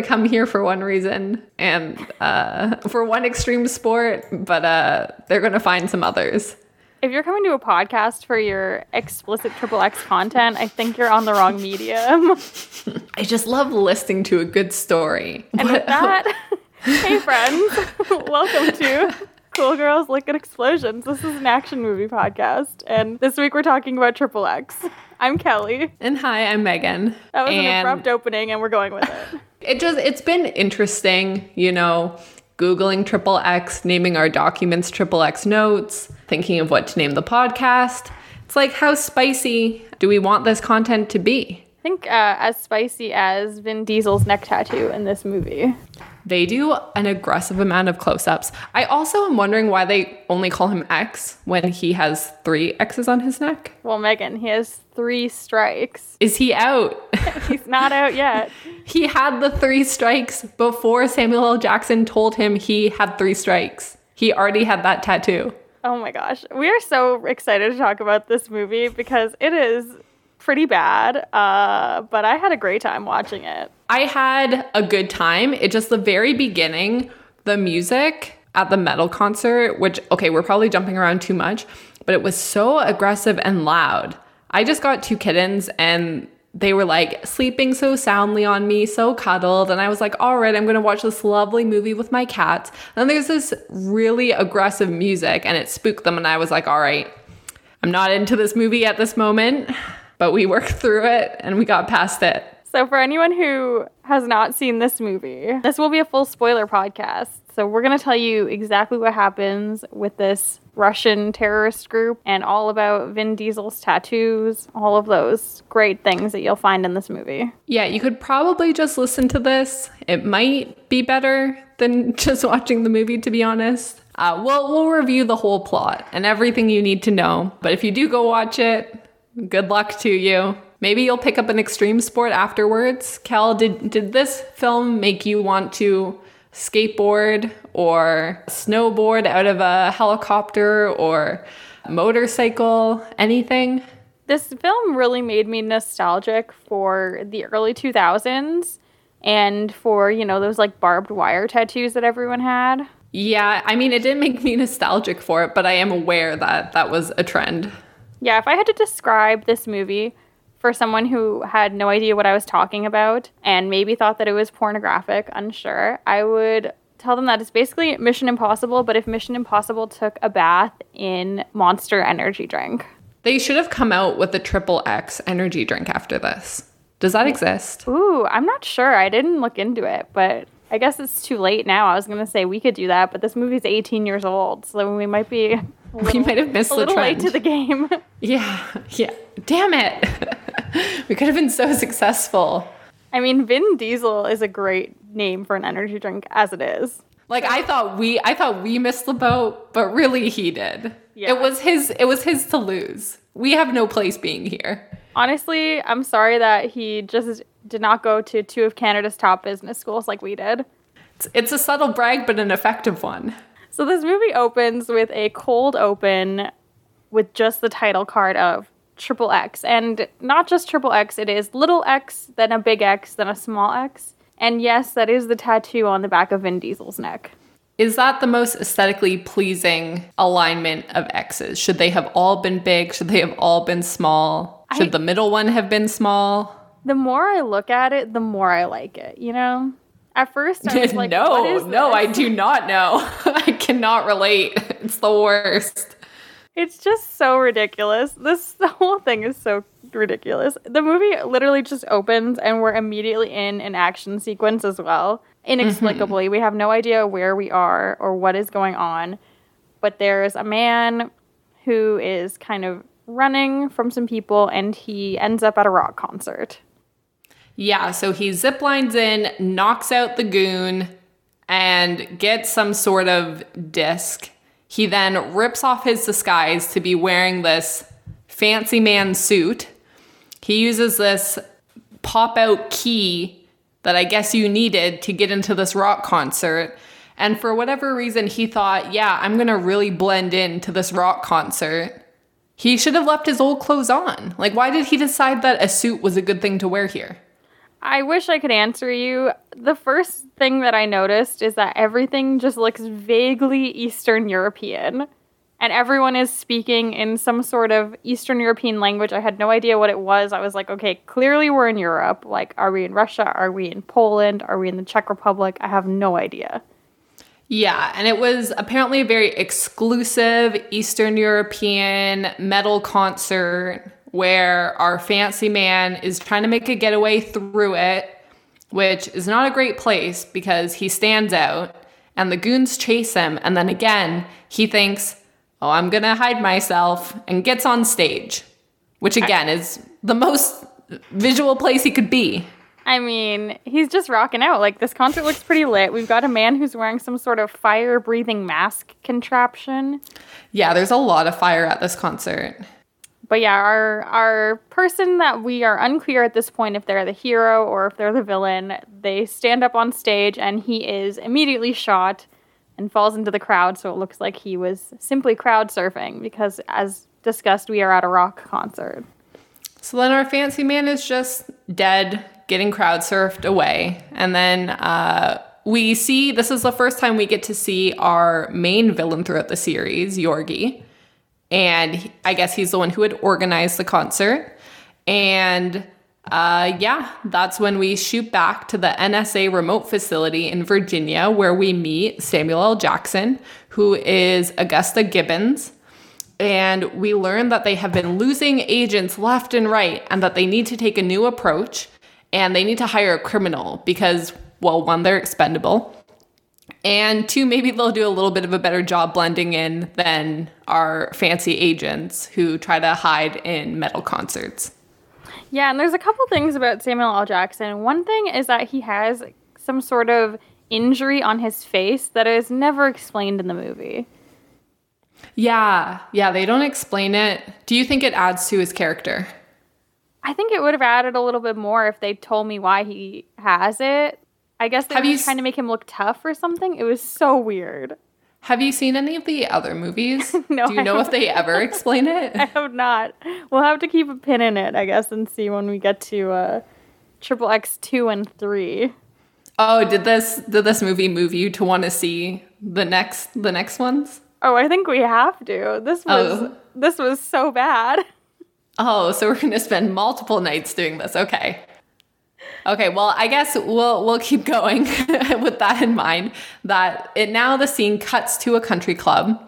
people are going to come here for one reason and uh, for one extreme sport, but uh, they're going to find some others. If you're coming to a podcast for your explicit triple X content, I think you're on the wrong medium. I just love listening to a good story. And with that, hey friends, welcome to Cool Girls Liquid Explosions. This is an action movie podcast, and this week we're talking about triple X. I'm Kelly. And hi, I'm Megan. That was and an abrupt opening, and we're going with it. It just it's been interesting, you know, Googling triple X, naming our documents triple X notes, thinking of what to name the podcast. It's like, how spicy do we want this content to be? I think uh, as spicy as Vin Diesel's neck tattoo in this movie. They do an aggressive amount of close ups. I also am wondering why they only call him X when he has three X's on his neck. Well, Megan, he has three strikes. Is he out? He's not out yet. he had the three strikes before Samuel L. Jackson told him he had three strikes. He already had that tattoo. Oh my gosh. We are so excited to talk about this movie because it is pretty bad, uh, but I had a great time watching it. I had a good time. It just the very beginning, the music at the metal concert, which, okay, we're probably jumping around too much, but it was so aggressive and loud. I just got two kittens and they were like sleeping so soundly on me, so cuddled. And I was like, all right, I'm going to watch this lovely movie with my cats. And there's this really aggressive music and it spooked them. And I was like, all right, I'm not into this movie at this moment but we worked through it and we got past it. So, for anyone who has not seen this movie, this will be a full spoiler podcast. So, we're going to tell you exactly what happens with this Russian terrorist group and all about Vin Diesel's tattoos, all of those great things that you'll find in this movie. Yeah, you could probably just listen to this. It might be better than just watching the movie, to be honest. Uh, we'll, we'll review the whole plot and everything you need to know. But if you do go watch it, Good luck to you. Maybe you'll pick up an extreme sport afterwards. Cal, did did this film make you want to skateboard or snowboard out of a helicopter or motorcycle, anything? This film really made me nostalgic for the early 2000s and for, you know, those like barbed wire tattoos that everyone had. Yeah, I mean, it didn't make me nostalgic for it, but I am aware that that was a trend. Yeah, if I had to describe this movie for someone who had no idea what I was talking about and maybe thought that it was pornographic, unsure, I would tell them that it's basically Mission Impossible, but if Mission Impossible took a bath in Monster energy drink. They should have come out with a triple X energy drink after this. Does that exist? Ooh, I'm not sure. I didn't look into it, but I guess it's too late now. I was going to say we could do that, but this movie's 18 years old, so we might be little, we might have missed a the little late to the game. Yeah, yeah. Damn it. we could have been so successful. I mean, Vin Diesel is a great name for an energy drink as it is. Like I thought we I thought we missed the boat, but really he did. Yeah. It was his it was his to lose. We have no place being here. Honestly, I'm sorry that he just did not go to two of Canada's top business schools like we did. It's, it's a subtle brag, but an effective one. So this movie opens with a cold open with just the title card of Triple X. And not just Triple X, it is little x, then a big X, then a small x. And yes, that is the tattoo on the back of Vin Diesel's neck. Is that the most aesthetically pleasing alignment of X's? Should they have all been big? Should they have all been small? Should I- the middle one have been small? The more I look at it, the more I like it, you know? At first, I was like, no, no, I do not know. I cannot relate. It's the worst. It's just so ridiculous. This the whole thing is so ridiculous. The movie literally just opens and we're immediately in an action sequence as well. Inexplicably, mm-hmm. we have no idea where we are or what is going on. But there's a man who is kind of running from some people and he ends up at a rock concert. Yeah, so he zip lines in, knocks out the goon, and gets some sort of disc. He then rips off his disguise to be wearing this fancy man suit. He uses this pop out key that I guess you needed to get into this rock concert. And for whatever reason, he thought, yeah, I'm gonna really blend into this rock concert. He should have left his old clothes on. Like, why did he decide that a suit was a good thing to wear here? I wish I could answer you. The first thing that I noticed is that everything just looks vaguely Eastern European. And everyone is speaking in some sort of Eastern European language. I had no idea what it was. I was like, okay, clearly we're in Europe. Like, are we in Russia? Are we in Poland? Are we in the Czech Republic? I have no idea. Yeah, and it was apparently a very exclusive Eastern European metal concert where our fancy man is trying to make a getaway through it, which is not a great place because he stands out and the goons chase him. And then again, he thinks, oh, I'm going to hide myself and gets on stage, which again is the most visual place he could be. I mean, he's just rocking out. Like, this concert looks pretty lit. We've got a man who's wearing some sort of fire breathing mask contraption. Yeah, there's a lot of fire at this concert but yeah, our our person that we are unclear at this point if they're the hero or if they're the villain, they stand up on stage and he is immediately shot and falls into the crowd. So it looks like he was simply crowd surfing because, as discussed, we are at a rock concert. So then our fancy man is just dead, getting crowd surfed away, and then. Uh, we see this is the first time we get to see our main villain throughout the series, Yorgi and I guess he's the one who had organized the concert. And uh, yeah, that's when we shoot back to the NSA remote facility in Virginia, where we meet Samuel L. Jackson, who is Augustus Gibbons. And we learn that they have been losing agents left and right, and that they need to take a new approach and they need to hire a criminal because, well, one, they're expendable. And two, maybe they'll do a little bit of a better job blending in than our fancy agents who try to hide in metal concerts. Yeah, and there's a couple things about Samuel L. Jackson. One thing is that he has some sort of injury on his face that is never explained in the movie. Yeah, yeah, they don't explain it. Do you think it adds to his character? I think it would have added a little bit more if they told me why he has it. I guess they have were you trying to make him look tough or something. It was so weird. Have you seen any of the other movies? no. Do you know if they ever explain it? I have not. We'll have to keep a pin in it, I guess, and see when we get to uh, Triple X two and three. Oh, did this did this movie move you to want to see the next the next ones? Oh, I think we have to. This was oh. this was so bad. Oh, so we're gonna spend multiple nights doing this. Okay. Okay, well, I guess we'll we'll keep going with that in mind. That it now the scene cuts to a country club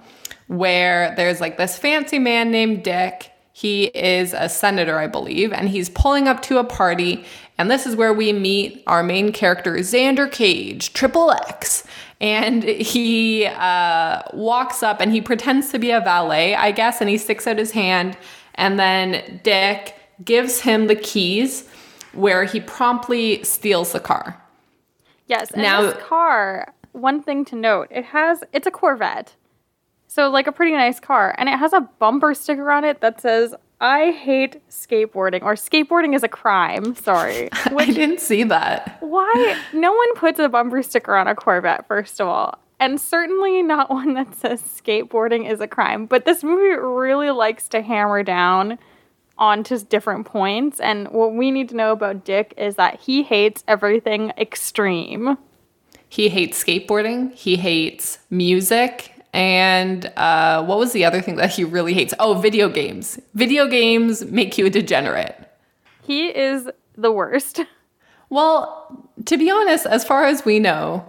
where there's like this fancy man named Dick. He is a senator, I believe, and he's pulling up to a party. And this is where we meet our main character, Xander Cage, Triple X. And he uh, walks up and he pretends to be a valet, I guess, and he sticks out his hand. And then Dick gives him the keys where he promptly steals the car. Yes, and now, this car, one thing to note, it has it's a Corvette. So like a pretty nice car and it has a bumper sticker on it that says I hate skateboarding or skateboarding is a crime. Sorry. Which, I didn't see that. Why? No one puts a bumper sticker on a Corvette, first of all. And certainly not one that says skateboarding is a crime. But this movie really likes to hammer down on to different points. And what we need to know about Dick is that he hates everything extreme. He hates skateboarding, he hates music, and uh, what was the other thing that he really hates? Oh, video games. Video games make you a degenerate. He is the worst. Well, to be honest, as far as we know,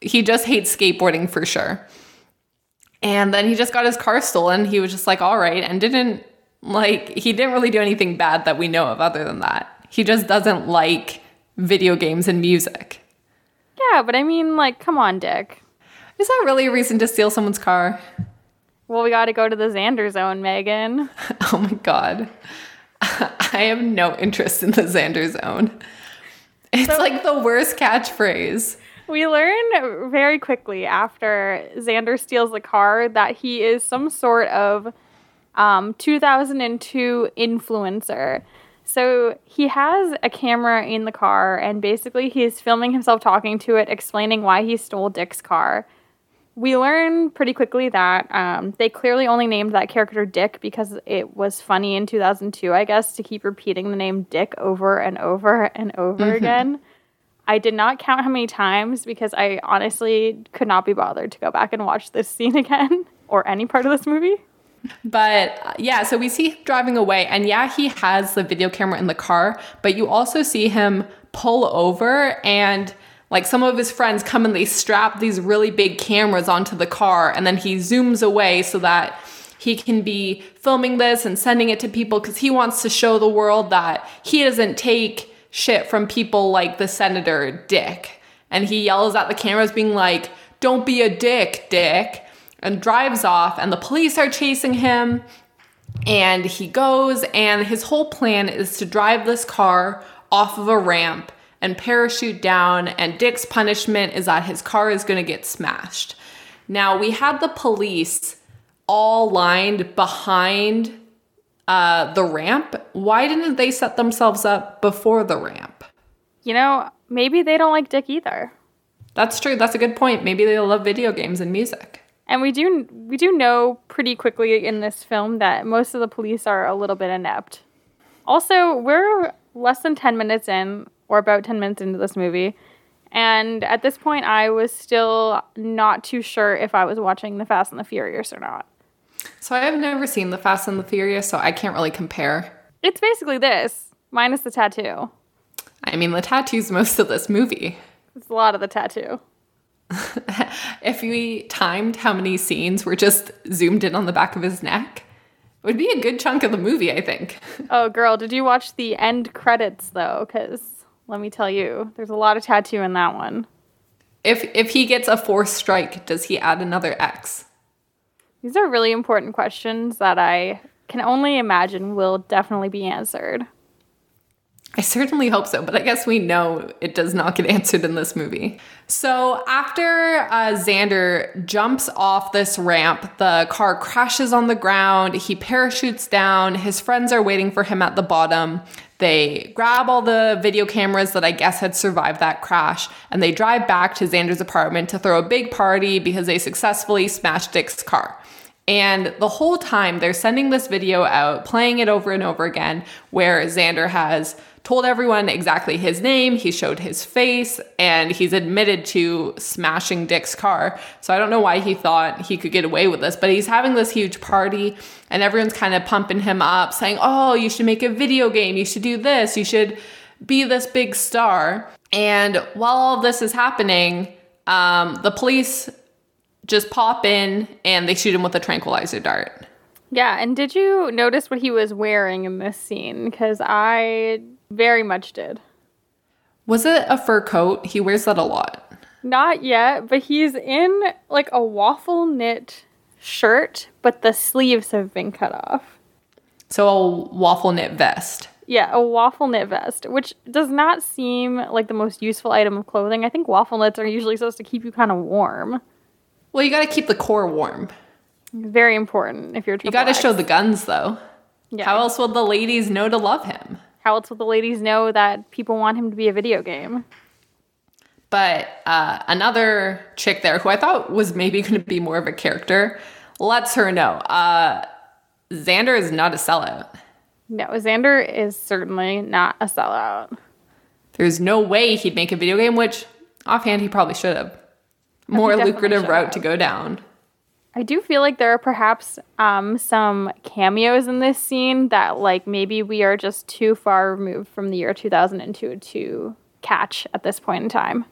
he just hates skateboarding for sure. And then he just got his car stolen. He was just like, all right, and didn't like, he didn't really do anything bad that we know of other than that. He just doesn't like video games and music. Yeah, but I mean, like, come on, Dick. Is that really a reason to steal someone's car? Well, we got to go to the Xander zone, Megan. oh my God. I have no interest in the Xander zone. It's so, like the worst catchphrase. We learn very quickly after Xander steals the car that he is some sort of um, 2002 influencer. So he has a camera in the car, and basically he's filming himself talking to it, explaining why he stole Dick's car. we learn pretty quickly that um, they clearly only named that character Dick because it was funny in 2002, I guess, to keep repeating the name Dick over and over and over mm-hmm. again. I did not count how many times because I honestly could not be bothered to go back and watch this scene again or any part of this movie. But yeah, so we see him driving away, and yeah, he has the video camera in the car, but you also see him pull over and like some of his friends come and they strap these really big cameras onto the car and then he zooms away so that he can be filming this and sending it to people because he wants to show the world that he doesn't take shit from people like the senator dick. And he yells at the cameras being like don't be a dick dick and drives off and the police are chasing him and he goes and his whole plan is to drive this car off of a ramp and parachute down, and Dick's punishment is that his car is going to get smashed. Now, we had the police all lined behind uh, the ramp. Why didn't they set themselves up before the ramp? You know, maybe they don't like Dick either. That's true. That's a good point. Maybe they love video games and music. And we do we do know pretty quickly in this film that most of the police are a little bit inept. Also, we're less than 10 minutes in or about 10 minutes into this movie. And at this point, I was still not too sure if I was watching The Fast and the Furious or not. So I have never seen The Fast and the Furious, so I can't really compare. It's basically this, minus the tattoo. I mean, the tattoo's most of this movie. It's a lot of the tattoo. If we timed how many scenes were just zoomed in on the back of his neck, it would be a good chunk of the movie, I think. oh, girl, did you watch the end credits, though? Because let me tell you, there's a lot of tattoo in that one. If if he gets a fourth strike, does he add another X? These are really important questions that I can only imagine will definitely be answered. I certainly hope so, but I guess we know it does not get answered in this movie. So, after uh, Xander jumps off this ramp, the car crashes on the ground. He parachutes down. His friends are waiting for him at the bottom. They grab all the video cameras that I guess had survived that crash and they drive back to Xander's apartment to throw a big party because they successfully smashed Dick's car. And the whole time they're sending this video out, playing it over and over again, where Xander has told everyone exactly his name, he showed his face, and he's admitted to smashing Dick's car. So I don't know why he thought he could get away with this, but he's having this huge party, and everyone's kind of pumping him up, saying, Oh, you should make a video game, you should do this, you should be this big star. And while all this is happening, um, the police just pop in and they shoot him with a tranquilizer dart. Yeah, and did you notice what he was wearing in this scene? Because I very much did. Was it a fur coat? He wears that a lot. Not yet, but he's in like a waffle knit shirt, but the sleeves have been cut off. So a waffle knit vest. Yeah, a waffle knit vest, which does not seem like the most useful item of clothing. I think waffle knits are usually supposed to keep you kind of warm. Well, you got to keep the core warm. Very important if you're. You got to show the guns, though. Yeah. How else will the ladies know to love him? How else will the ladies know that people want him to be a video game? But uh, another chick there, who I thought was maybe going to be more of a character, lets her know uh, Xander is not a sellout. No, Xander is certainly not a sellout. There's no way he'd make a video game, which offhand he probably should have more lucrative route have. to go down. I do feel like there are perhaps um, some cameos in this scene that, like, maybe we are just too far removed from the year 2002 to catch at this point in time.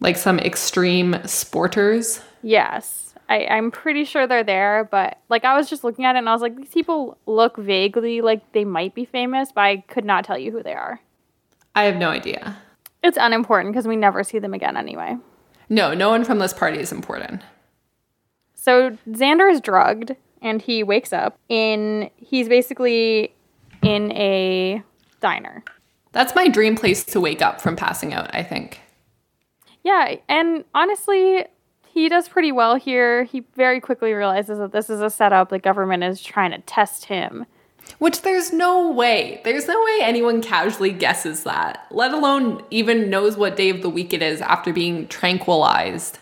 Like some extreme sporters? Yes. I, I'm pretty sure they're there, but like I was just looking at it and I was like, these people look vaguely like they might be famous, but I could not tell you who they are. I have no idea. It's unimportant because we never see them again anyway. No, no one from this party is important. So Xander is drugged and he wakes up in he's basically in a diner. That's my dream place to wake up from passing out, I think. Yeah, and honestly, he does pretty well here. He very quickly realizes that this is a setup. The government is trying to test him. Which there's no way. There's no way anyone casually guesses that, let alone even knows what day of the week it is after being tranquilized.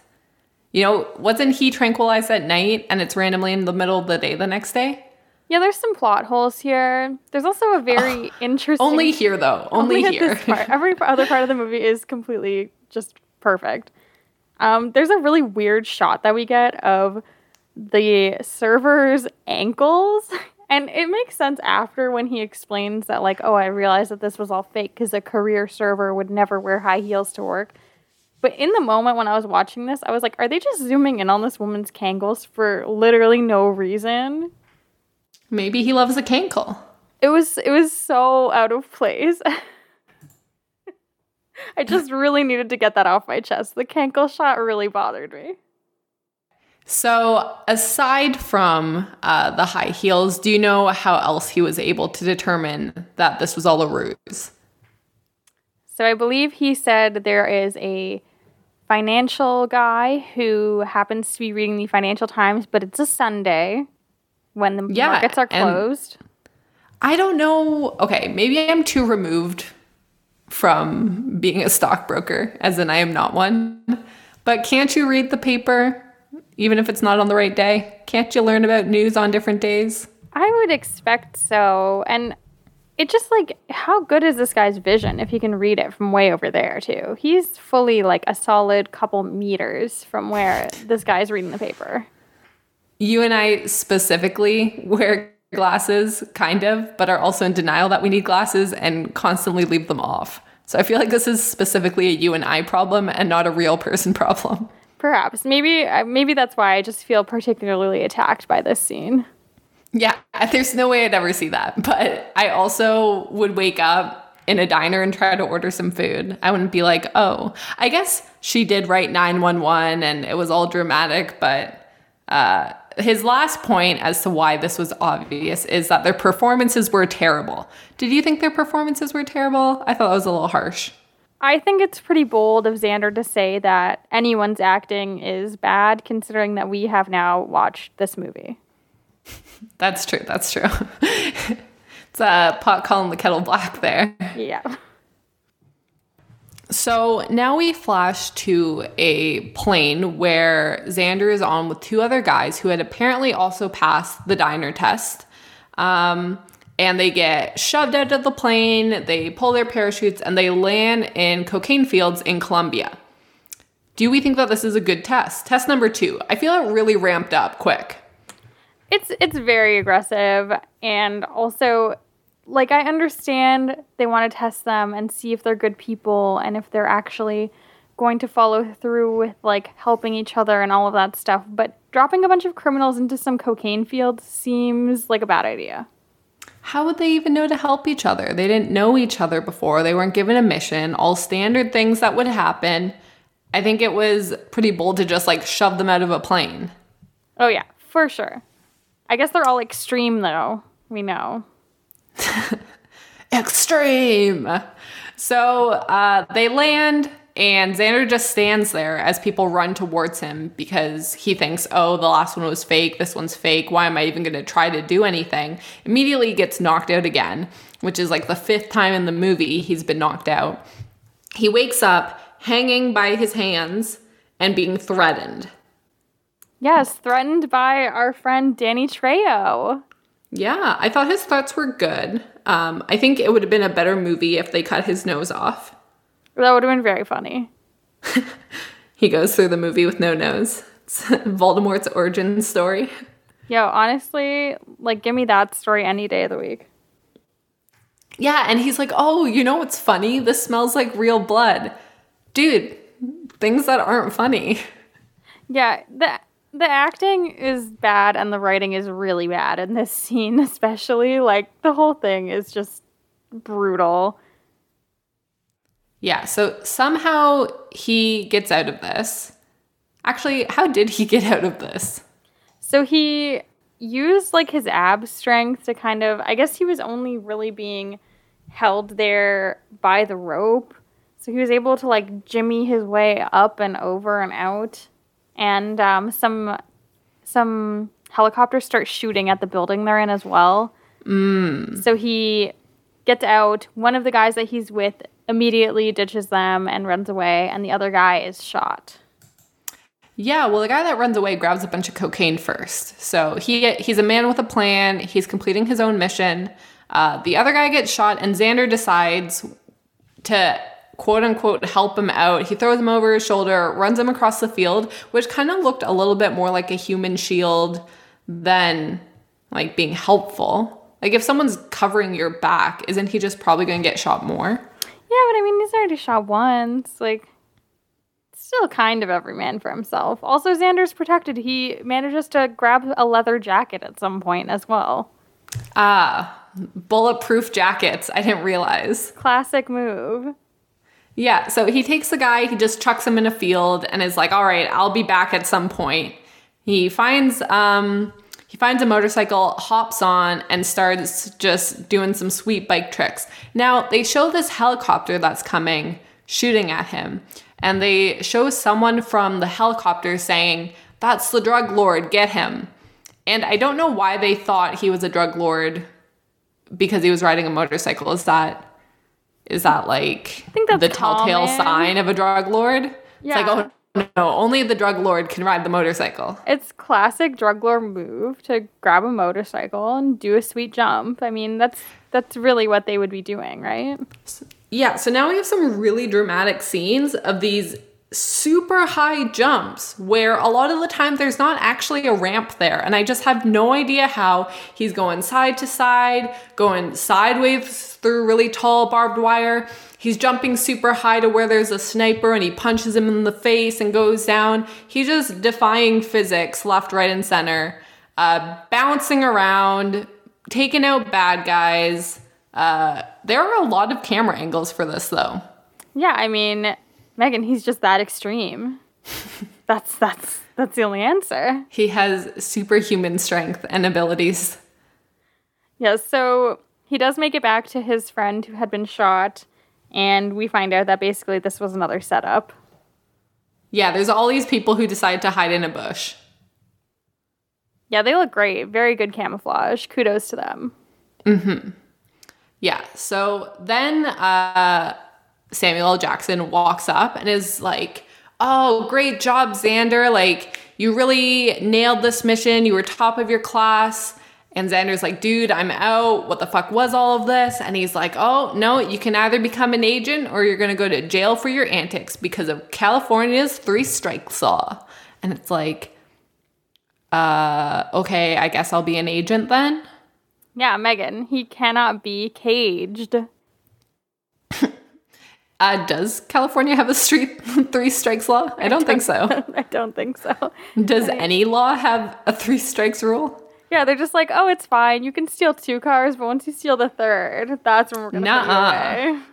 You know, wasn't he tranquilized at night and it's randomly in the middle of the day the next day? Yeah, there's some plot holes here. There's also a very interesting. Only here, though. Only, at here. Every other part of the movie is completely just perfect. Um, there's a really weird shot that we get of the server's ankles. And it makes sense after when he explains that, like, oh, I realized that this was all fake because a career server would never wear high heels to work. But in the moment when I was watching this, I was like, are they just zooming in on this woman's cankles for literally no reason? Maybe he loves a cankle. It was it was so out of place. I just really needed to get that off my chest. The cankle shot really bothered me. So, aside from uh, the high heels, do you know how else he was able to determine that this was all a ruse? So, I believe he said there is a financial guy who happens to be reading the Financial Times, but it's a Sunday when the Yeah, markets are closed. I don't know. Okay, maybe I'm too removed from being a stockbroker, as in I am not one. But can't you read the paper, even if it's not on the right day? Can't you learn about news on different days? I would expect so. And it just like, how good is this guy's vision if he can read it from way over there, too? He's fully like a solid couple meters from where this guy's reading the paper. You and I specifically wear glasses, kind of, but are also in denial that we need glasses and constantly leave them off. So I feel like this is specifically a you and I problem and not a real person problem. Perhaps. Maybe uh, maybe that's why I just feel particularly attacked by this scene. Yeah, there's no way I'd ever see that. But I also would wake up in a diner and try to order some food. I wouldn't be like, oh, I guess she did write 911 and it was all dramatic. But uh, his last point as to why this was obvious is that their performances were terrible. Did you think their performances were terrible? I thought that was a little harsh. I think it's pretty bold of Xander to say that anyone's acting is bad considering that we have now watched this movie. That's true. That's true. it's a pot calling the kettle black there. Yeah. So now we flash to a plane where Xander is on with two other guys who had apparently also passed the diner test. Um, and they get shoved out of the plane, they pull their parachutes, and they land in cocaine fields in Colombia. Do we think that this is a good test? Test number two. I feel it really ramped up quick. It's it's very aggressive and also like I understand they want to test them and see if they're good people and if they're actually going to follow through with like helping each other and all of that stuff, but dropping a bunch of criminals into some cocaine fields seems like a bad idea. How would they even know to help each other? They didn't know each other before. They weren't given a mission, all standard things that would happen. I think it was pretty bold to just like shove them out of a plane. Oh yeah, for sure. I guess they're all extreme though. We know. Extreme. So uh, they land, and Xander just stands there as people run towards him because he thinks, oh, the last one was fake. This one's fake. Why am I even going to try to do anything? Immediately gets knocked out again, which is like the fifth time in the movie he's been knocked out. He wakes up hanging by his hands and being threatened. Yes, threatened by our friend Danny Trejo. Yeah, I thought his threats were good. Um, I think it would have been a better movie if they cut his nose off. That would have been very funny. He goes through the movie with no nose. It's Voldemort's origin story. Yo, honestly, like give me that story any day of the week. Yeah, and he's like, "Oh, you know what's funny? This smells like real blood." Dude, things that aren't funny. Yeah, the the acting is bad and the writing is really bad in this scene, especially. Like the whole thing is just brutal. Yeah, so somehow he gets out of this. Actually, how did he get out of this? So he used like his ab strength to kind of I guess he was only really being held there by the rope. So he was able to like jimmy his way up and over and out. And um, some some helicopters start shooting at the building they're in as well. Mm. So he gets out. One of the guys that he's with immediately ditches them and runs away, and the other guy is shot. Yeah, well, the guy that runs away grabs a bunch of cocaine first. So he he's a man with a plan. He's completing his own mission. Uh, the other guy gets shot, and Xander decides to quote unquote help him out. He throws him over his shoulder, runs him across the field, which kind of looked a little bit more like a human shield than like being helpful. Like if someone's covering your back, isn't he just probably going to get shot more? Yeah, but I mean, he's already shot once. Like, still kind of every man for himself. Also, Xander's protected. He manages to grab a leather jacket at some point as well. Ah, bulletproof jackets. I didn't realize. Classic move. Yeah, so he takes the guy, he just chucks him in a field and is like, "All right, I'll be back at some point." He finds um he finds a motorcycle, hops on and starts just doing some sweet bike tricks. Now, they show this helicopter that's coming shooting at him, and they show someone from the helicopter saying, "That's the drug lord, get him." And I don't know why they thought he was a drug lord because he was riding a motorcycle. Is that is that like I think that's the telltale common. sign of a drug lord? Yeah. It's like, oh no, only the drug lord can ride the motorcycle. It's classic drug lord move to grab a motorcycle and do a sweet jump. I mean, that's that's really what they would be doing, right? Yeah, so now we have some really dramatic scenes of these super high jumps where a lot of the time there's not actually a ramp there. And I just have no idea how he's going side to side, going sideways through really tall barbed wire. He's jumping super high to where there's a sniper and he punches him in the face and goes down. He's just defying physics left, right, and center, uh, bouncing around, taking out bad guys. Uh, there are a lot of camera angles for this though. Yeah, I mean, Megan, he's just that extreme. that's that's that's the only answer. He has superhuman strength and abilities. Yeah, so he does make it back to his friend who had been shot, and we find out that basically this was another setup. Yeah, there's all these people who decide to hide in a bush. Yeah, they look great. Very good camouflage. Kudos to them. Mhm. Yeah, so then uh, Samuel L. Jackson walks up and is like, Oh, great job, Xander. Like, you really nailed this mission. You were top of your class. And Xander's like, Dude, I'm out. What the fuck was all of this? And he's like, Oh, no, you can either become an agent or you're going to go to jail for your antics because of California's three strikes law. And it's like, uh, okay, I guess I'll be an agent then. Yeah, Megan, he cannot be caged. Uh, does California have a street three strikes law? I don't think so. I don't think so. Does any law have a three strikes rule? Yeah, they're just like, oh, it's fine. You can steal two cars, but once you steal the third, that's when we're gonna Nuh-uh. you away.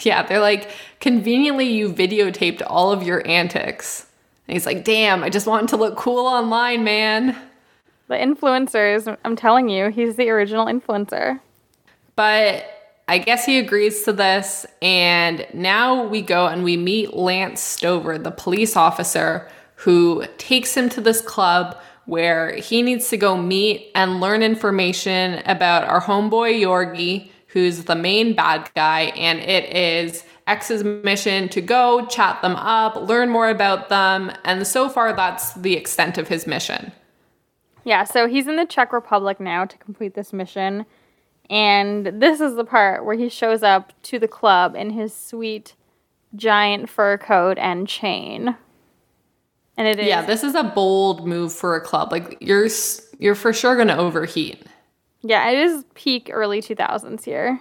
Yeah, they're like, conveniently you videotaped all of your antics. And he's like, damn, I just want to look cool online, man. The influencers, I'm telling you, he's the original influencer. But I guess he agrees to this. And now we go and we meet Lance Stover, the police officer who takes him to this club where he needs to go meet and learn information about our homeboy Yorgi, who's the main bad guy. And it is X's mission to go chat them up, learn more about them. And so far, that's the extent of his mission. Yeah, so he's in the Czech Republic now to complete this mission. And this is the part where he shows up to the club in his sweet giant fur coat and chain. And it is Yeah, this is a bold move for a club. Like you're you're for sure going to overheat. Yeah, it is peak early 2000s here.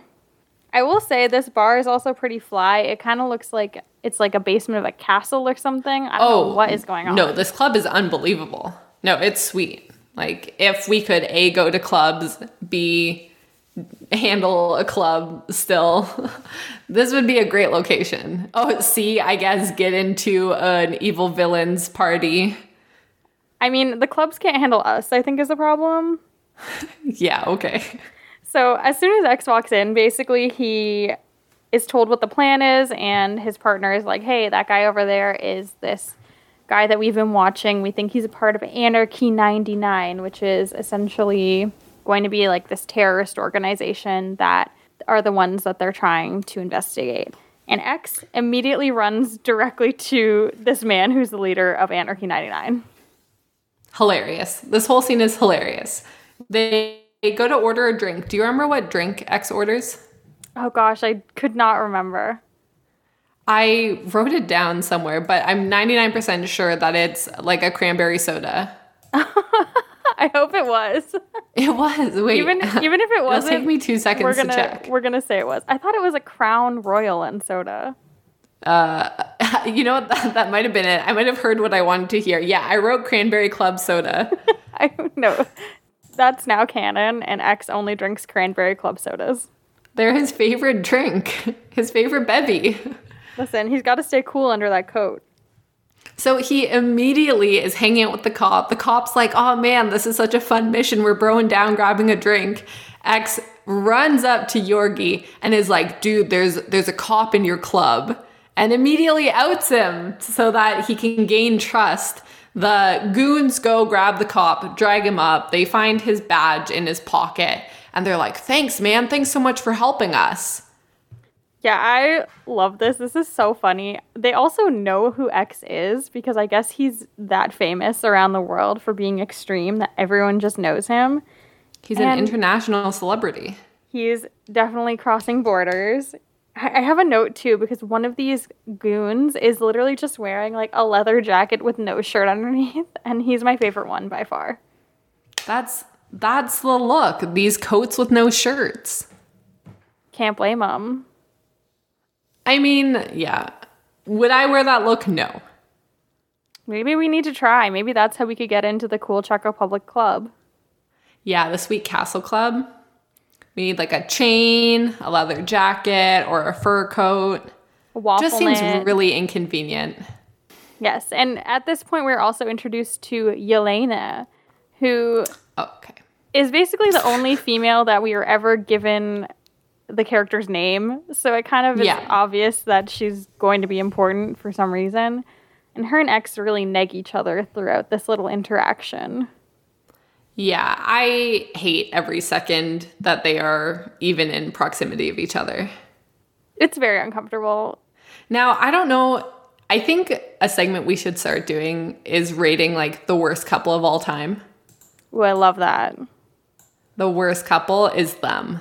I will say this bar is also pretty fly. It kind of looks like it's like a basement of a castle or something. I don't know oh, what is going on. Oh, No, this club is unbelievable. No, it's sweet. Like if we could a go to clubs, b handle a club still, this would be a great location. Oh, see, I guess get into an evil villains party. I mean, the clubs can't handle us, I think is the problem. Yeah, okay. So as soon as X walks in, basically he is told what the plan is, and his partner is like, "Hey, that guy over there is this guy that we've been watching. We think he's a part of Anarchy 99, which is essentially going to be like this terrorist organization that are the ones that they're trying to investigate." And X immediately runs directly to this man who's the leader of Anarchy 99. Hilarious. This whole scene is hilarious. They, go to order a drink. Do you remember what drink X orders? Oh gosh, I could not remember. I wrote it down somewhere, but I'm 99% sure that it's like a cranberry soda. I hope it was. It was. Wait. Even even if it was It'll wasn't, take me two seconds we're gonna to check. we're gonna say it was. I thought it was a Crown Royal and soda. Uh, you know what? That, that might have been it. I might have heard what I wanted to hear. Yeah, I wrote cranberry club soda. I know. That's now canon, and X only drinks cranberry club sodas. They're his favorite drink, his favorite bevy. Listen, he's got to stay cool under that coat. So he immediately is hanging out with the cop. The cop's like, oh man, this is such a fun mission. We're broing down, grabbing a drink. X runs up to Yorgi and is like, dude, there's there's a cop in your club. And immediately outs him so that he can gain trust. The goons go grab the cop, drag him up. They find his badge in his pocket. And they're like, thanks, man. Thanks so much for helping us. Yeah, I love this. This is so funny. They also know who X is because I guess he's that famous around the world for being extreme that everyone just knows him. He's an international celebrity. He's definitely crossing borders. I I have a note too because one of these goons is literally just wearing like a leather jacket with no shirt underneath, and he's my favorite one by far. That's that's the look. These coats with no shirts. Can't blame him. I mean, yeah. Would I wear that look? No. Maybe we need to try. Maybe that's how we could get into the cool Czech Republic club. Yeah, the Sweet Castle Club. We need like a chain, a leather jacket, or a fur coat. A waffle Just seems knit. really inconvenient. Yes, and at this point, we're also introduced to Yelena, who Okay. is basically the only female that we are ever given the character's name. So it kind of is Yeah. obvious that she's going to be important for some reason. And her and X really neg each other throughout this little interaction. Yeah, I hate every second that they are even in proximity of each other. It's very uncomfortable. Now, I don't know. I think a segment we should start doing is rating like the worst couple of all time. Ooh, I love that. The worst couple is them.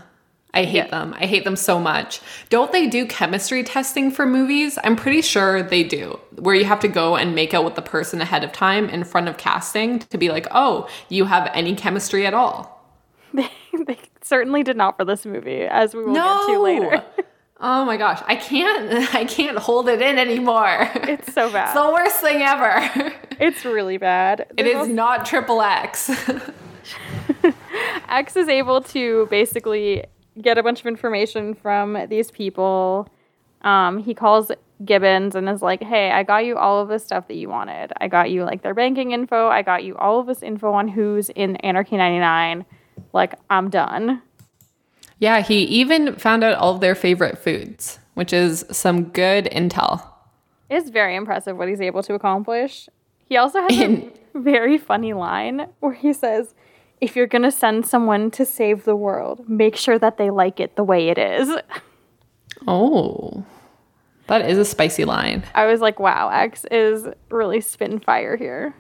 I hate Yeah. them. I hate them so much. Don't they do chemistry testing for movies? I'm pretty sure they do, where you have to go and make out with the person ahead of time in front of casting to be like, oh, you have any chemistry at all. they certainly did not for this movie, as we will get to later. oh my gosh, I can't. I can't hold it in anymore. It's so bad. It's the worst thing ever. It's really bad. It There's is also- not triple X. X is able to basically get a bunch of information from these people. Um, he calls Gibbons and is like, "Hey, I got you all of the stuff that you wanted. I got you like their banking info. I got you all of this info on who's in Anarchy 99. Like, I'm done." yeah, he even found out all of their favorite foods, which is some good intel. It's very impressive what he's able to accomplish. He also has a very funny line where he says, "If you're gonna send someone to save the world, make sure that they like it the way it is." Oh, that is a spicy line. I was like, wow, X is really spitting fire here.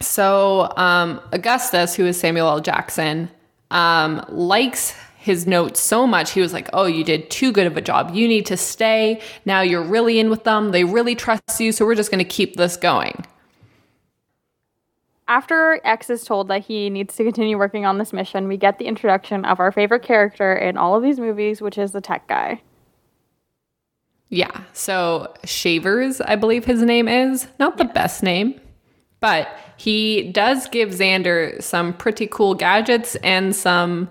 So, um, Augustus, who is Samuel L. Jackson, um, likes his notes so much. He was like, Oh, you did too good of a job. You need to stay. Now you're really in with them. They really trust you. So, we're just going to keep this going. After X is told that he needs to continue working on this mission, we get the introduction of our favorite character in all of these movies, which is the tech guy. Yeah. So, Shavers, I believe his name is. Not the best name, but he does give Xander some pretty cool gadgets and some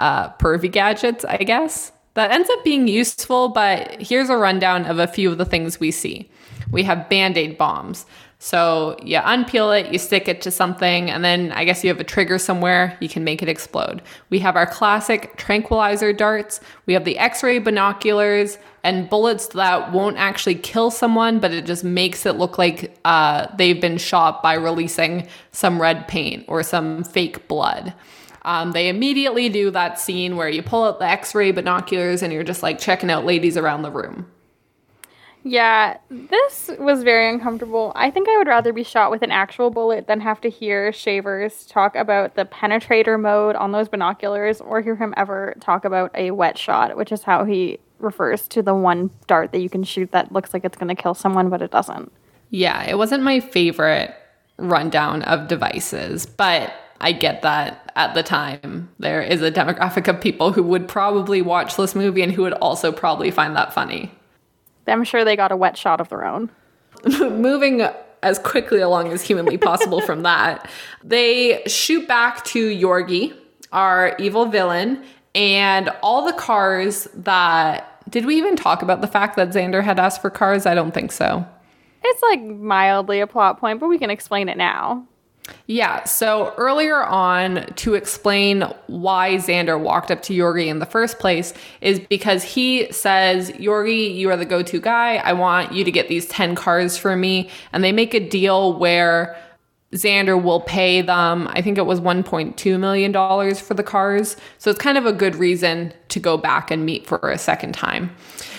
uh, pervy gadgets, I guess. That ends up being useful, but here's a rundown of a few of the things we see. We have band aid bombs. So you unpeel it, you stick it to something, and then I guess you have a trigger somewhere, you can make it explode. We have our classic tranquilizer darts. We have the x ray binoculars and bullets that won't actually kill someone, but it just makes it look like uh, they've been shot by releasing some red paint or some fake blood. Um, they immediately do that scene where you pull out the x ray binoculars and you're just like checking out ladies around the room. Yeah, this was very uncomfortable. I think I would rather be shot with an actual bullet than have to hear Shavers talk about the penetrator mode on those binoculars or hear him ever talk about a wet shot, which is how he refers to the one dart that you can shoot that looks like it's going to kill someone, but it doesn't. Yeah, it wasn't my favorite rundown of devices, but I get that at the time there is a demographic of people who would probably watch this movie and who would also probably find that funny. I'm sure they got a wet shot of their own. Moving as quickly along as humanly possible from that, they shoot back to Yorgi, our evil villain, and all the cars that. Did we even talk about the fact that Xander had asked for cars? I don't think so. It's like mildly a plot point, but we can explain it now. Yeah, so earlier on, to explain why Xander walked up to Yorgi in the first place is because he says, Yorgi, you are the go to guy. I want you to get these 10 cars for me. And they make a deal where Xander will pay them, I think it was $1.2 million for the cars. So it's kind of a good reason to go back and meet for a second time.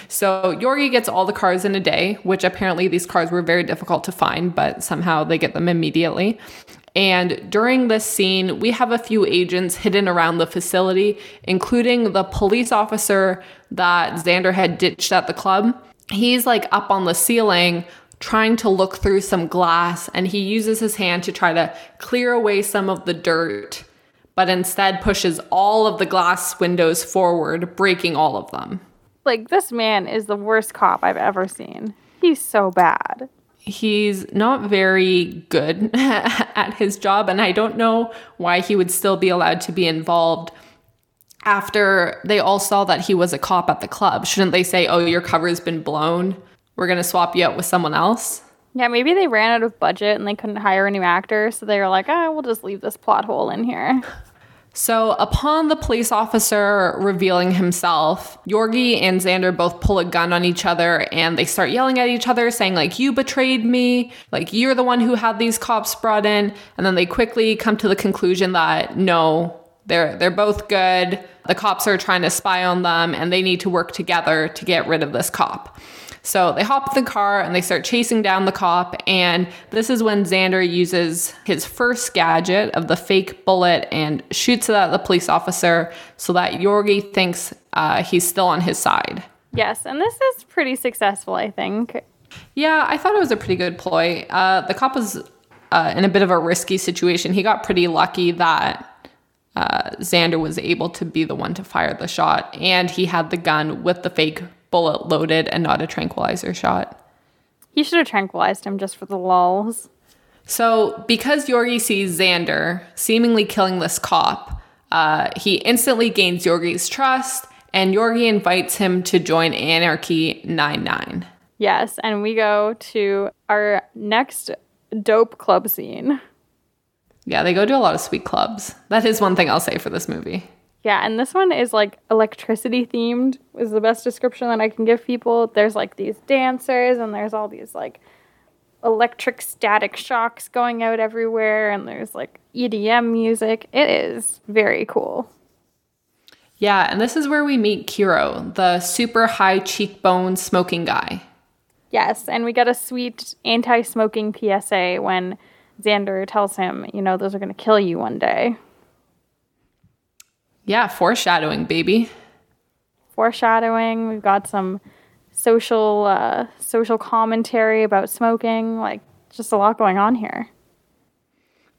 So Yorgi gets all the cars in a day, which apparently these cars were very difficult to find, but somehow they get them immediately. And during this scene, we have a few agents hidden around the facility, including the police officer that Xander had ditched at the club. He's like up on the ceiling trying to look through some glass, and he uses his hand to try to clear away some of the dirt, but instead pushes all of the glass windows forward, breaking all of them. Like, this man is the worst cop I've ever seen. He's so bad. He's not very good at his job and i don't know why he would still be allowed to be involved after they all saw that he was a cop at the club. Shouldn't they say oh your cover's been blown. We're going to swap you out with someone else yeah maybe they ran out of budget and they couldn't hire a new actor so they were like oh we'll just leave this plot hole in here So, upon the police officer revealing himself, Yorgi and Xander both pull a gun on each other and they start yelling at each other, saying, like, you betrayed me, like, you're the one who had these cops brought in. And then they quickly come to the conclusion that no, they're, they're both good. The cops are trying to spy on them and they need to work together to get rid of this cop. So they hop in the car and they start chasing down the cop. And this is when Xander uses his first gadget of the fake bullet and shoots it at the police officer so that Yorgi thinks uh, he's still on his side. Yes, and this is pretty successful, I think. Yeah, I thought it was a pretty good ploy. Uh, the cop was uh, in a bit of a risky situation. He got pretty lucky that uh, Xander was able to be the one to fire the shot, and he had the gun with the fake bullet loaded and not a tranquilizer shot. He should have tranquilized him just for the lulls. So, because Yorgi sees Xander seemingly killing this cop, uh, he instantly gains Yorgi's trust, and Yorgi invites him to join Anarchy 99. Yes, and we go to our next dope club scene. Yeah, they go to a lot of sweet clubs. That is one thing I'll say for this movie. Yeah, and this one is like electricity themed is the best description that I can give people. There's like these dancers and there's all these like electric static shocks going out everywhere and there's like EDM music. It is very cool. Yeah, and this is where we meet Kiro, the super high cheekbone smoking guy. Yes, and we get a sweet anti smoking PSA when Xander tells him, you know, those are going to kill you one day. Yeah, foreshadowing, baby. Foreshadowing. We've got some social uh, social commentary about smoking. Like, just a lot going on here.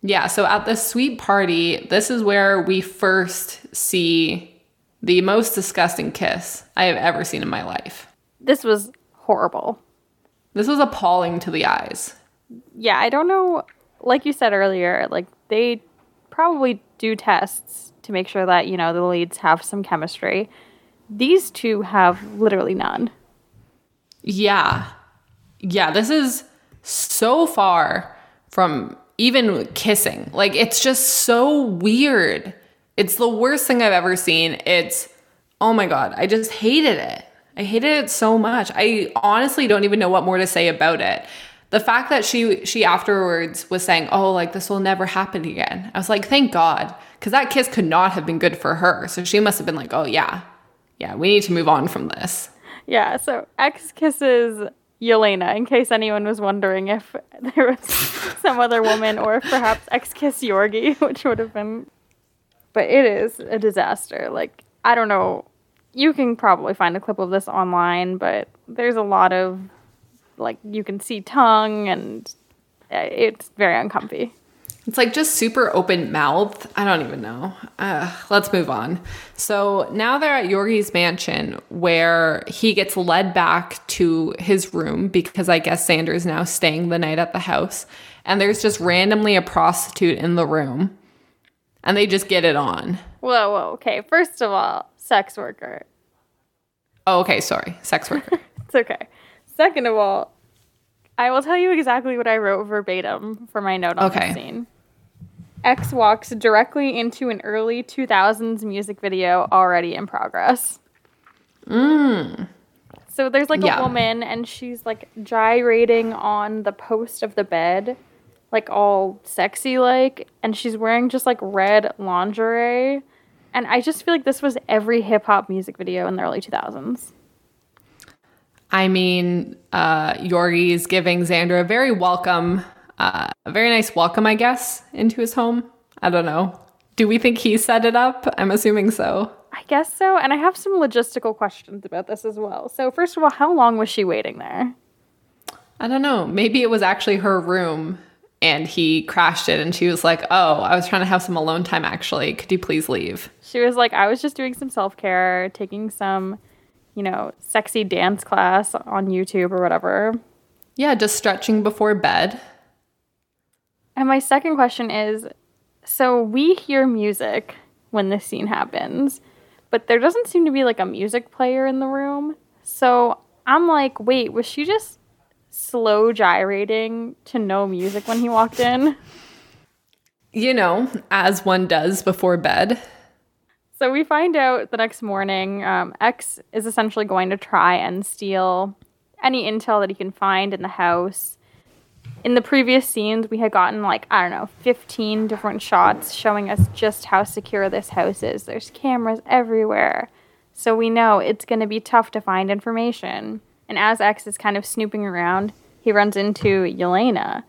Yeah. So at the sweet party, this is where we first see the most disgusting kiss I have ever seen in my life. This was horrible. This was appalling to the eyes. Yeah, I don't know. Like you said earlier, like they probably do tests to make sure that, you know, the leads have some chemistry. These two have literally none. Yeah. Yeah, this is so far from even kissing. Like, it's just so weird. It's the worst thing I've ever seen. It's, oh my God, I just hated it. I hated it so much. I honestly don't even know what more to say about it. The fact that she she afterwards was saying, "Oh, like this will never happen again." I was like, "Thank God." Because that kiss could not have been good for her. So she must have been like, oh, yeah, yeah, we need to move on from this. Yeah, so X kisses Yelena, in case anyone was wondering if there was some other woman or perhaps ex kiss Yorgi, which would have been. But it is a disaster. Like, I don't know. You can probably find a clip of this online, but there's a lot of, like, you can see tongue and uh, it's very uncomfy. It's like just super open mouthed. I don't even know. Uh, let's move on. So now they're at Yorgi's mansion where he gets led back to his room because I guess Xander's now staying the night at the house. And there's just randomly a prostitute in the room. And they just get it on. Whoa, whoa. Okay. First of all, sex worker. Oh, okay. Sorry. Sex worker. it's okay. Second of all, I will tell you exactly what I wrote verbatim for my note on Okay. the scene. X walks directly into an early 2000s music video already in progress. So there's like Yeah. a woman and she's like gyrating on the post of the bed, like all sexy like, and she's wearing just like red lingerie. And I just feel like this was every hip hop music video in the early 2000s. I mean, uh, Yorgi's giving Xander a very welcome, uh, a very nice welcome, I guess, into his home. I don't know. Do we think he set it up? I'm assuming so. I guess so. And I have some logistical questions about this as well. So, first of all, how long was she waiting there? I don't know. Maybe it was actually her room and he crashed it and she was like, oh, I was trying to have some alone time actually. Could you please leave? She was like, I was just doing some self care, taking some, you know, sexy dance class on YouTube or whatever. Yeah, just stretching before bed. And my second question is so we hear music when this scene happens, but there doesn't seem to be like a music player in the room. So I'm like, wait, was she just slow gyrating to no music when he walked in? You know, as one does before bed. So we find out the next morning, um, X is essentially going to try and steal any intel that he can find in the house. In the previous scenes, we had gotten like, I don't know, 15 different shots showing us just how secure this house is. There's cameras everywhere. So we know it's going to be tough to find information. And as X is kind of snooping around, he runs into Yelena,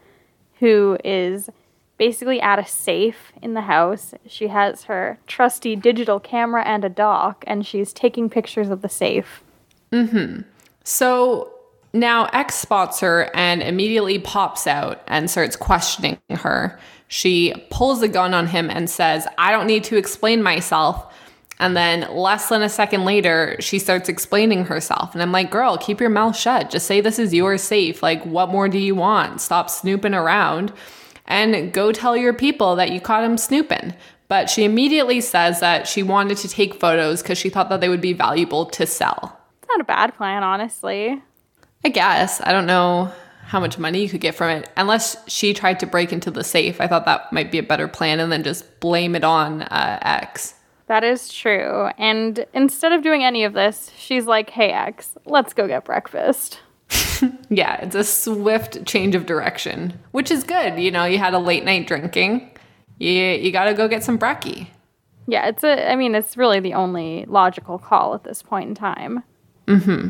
who is basically at a safe in the house. She has her trusty digital camera and a dock, and she's taking pictures of the safe. Mhm. So now X spots her and immediately pops out and starts questioning her. She pulls a gun on him and says, I don't need to explain myself. And then less than a second later, she starts explaining herself. And I'm like, girl, keep your mouth shut. Just say this is your safe. Like, what more do you want? Stop snooping around and go tell your people that you caught him snooping. But she immediately says that she wanted to take photos because she thought that they would be valuable to sell. It's not a bad plan, honestly. I guess. I don't know how much money you could get from it. Unless she tried to break into the safe. I thought that might be a better plan and then just blame it on uh, X. That is true. And instead of doing any of this, she's like, hey, X, let's go get breakfast. Yeah, it's a swift change of direction, which is good. You know, you had a late night drinking. You, you got to go get some brekkie. Yeah, it's a, I mean, it's really the only logical call at this point in time. Mm-hmm.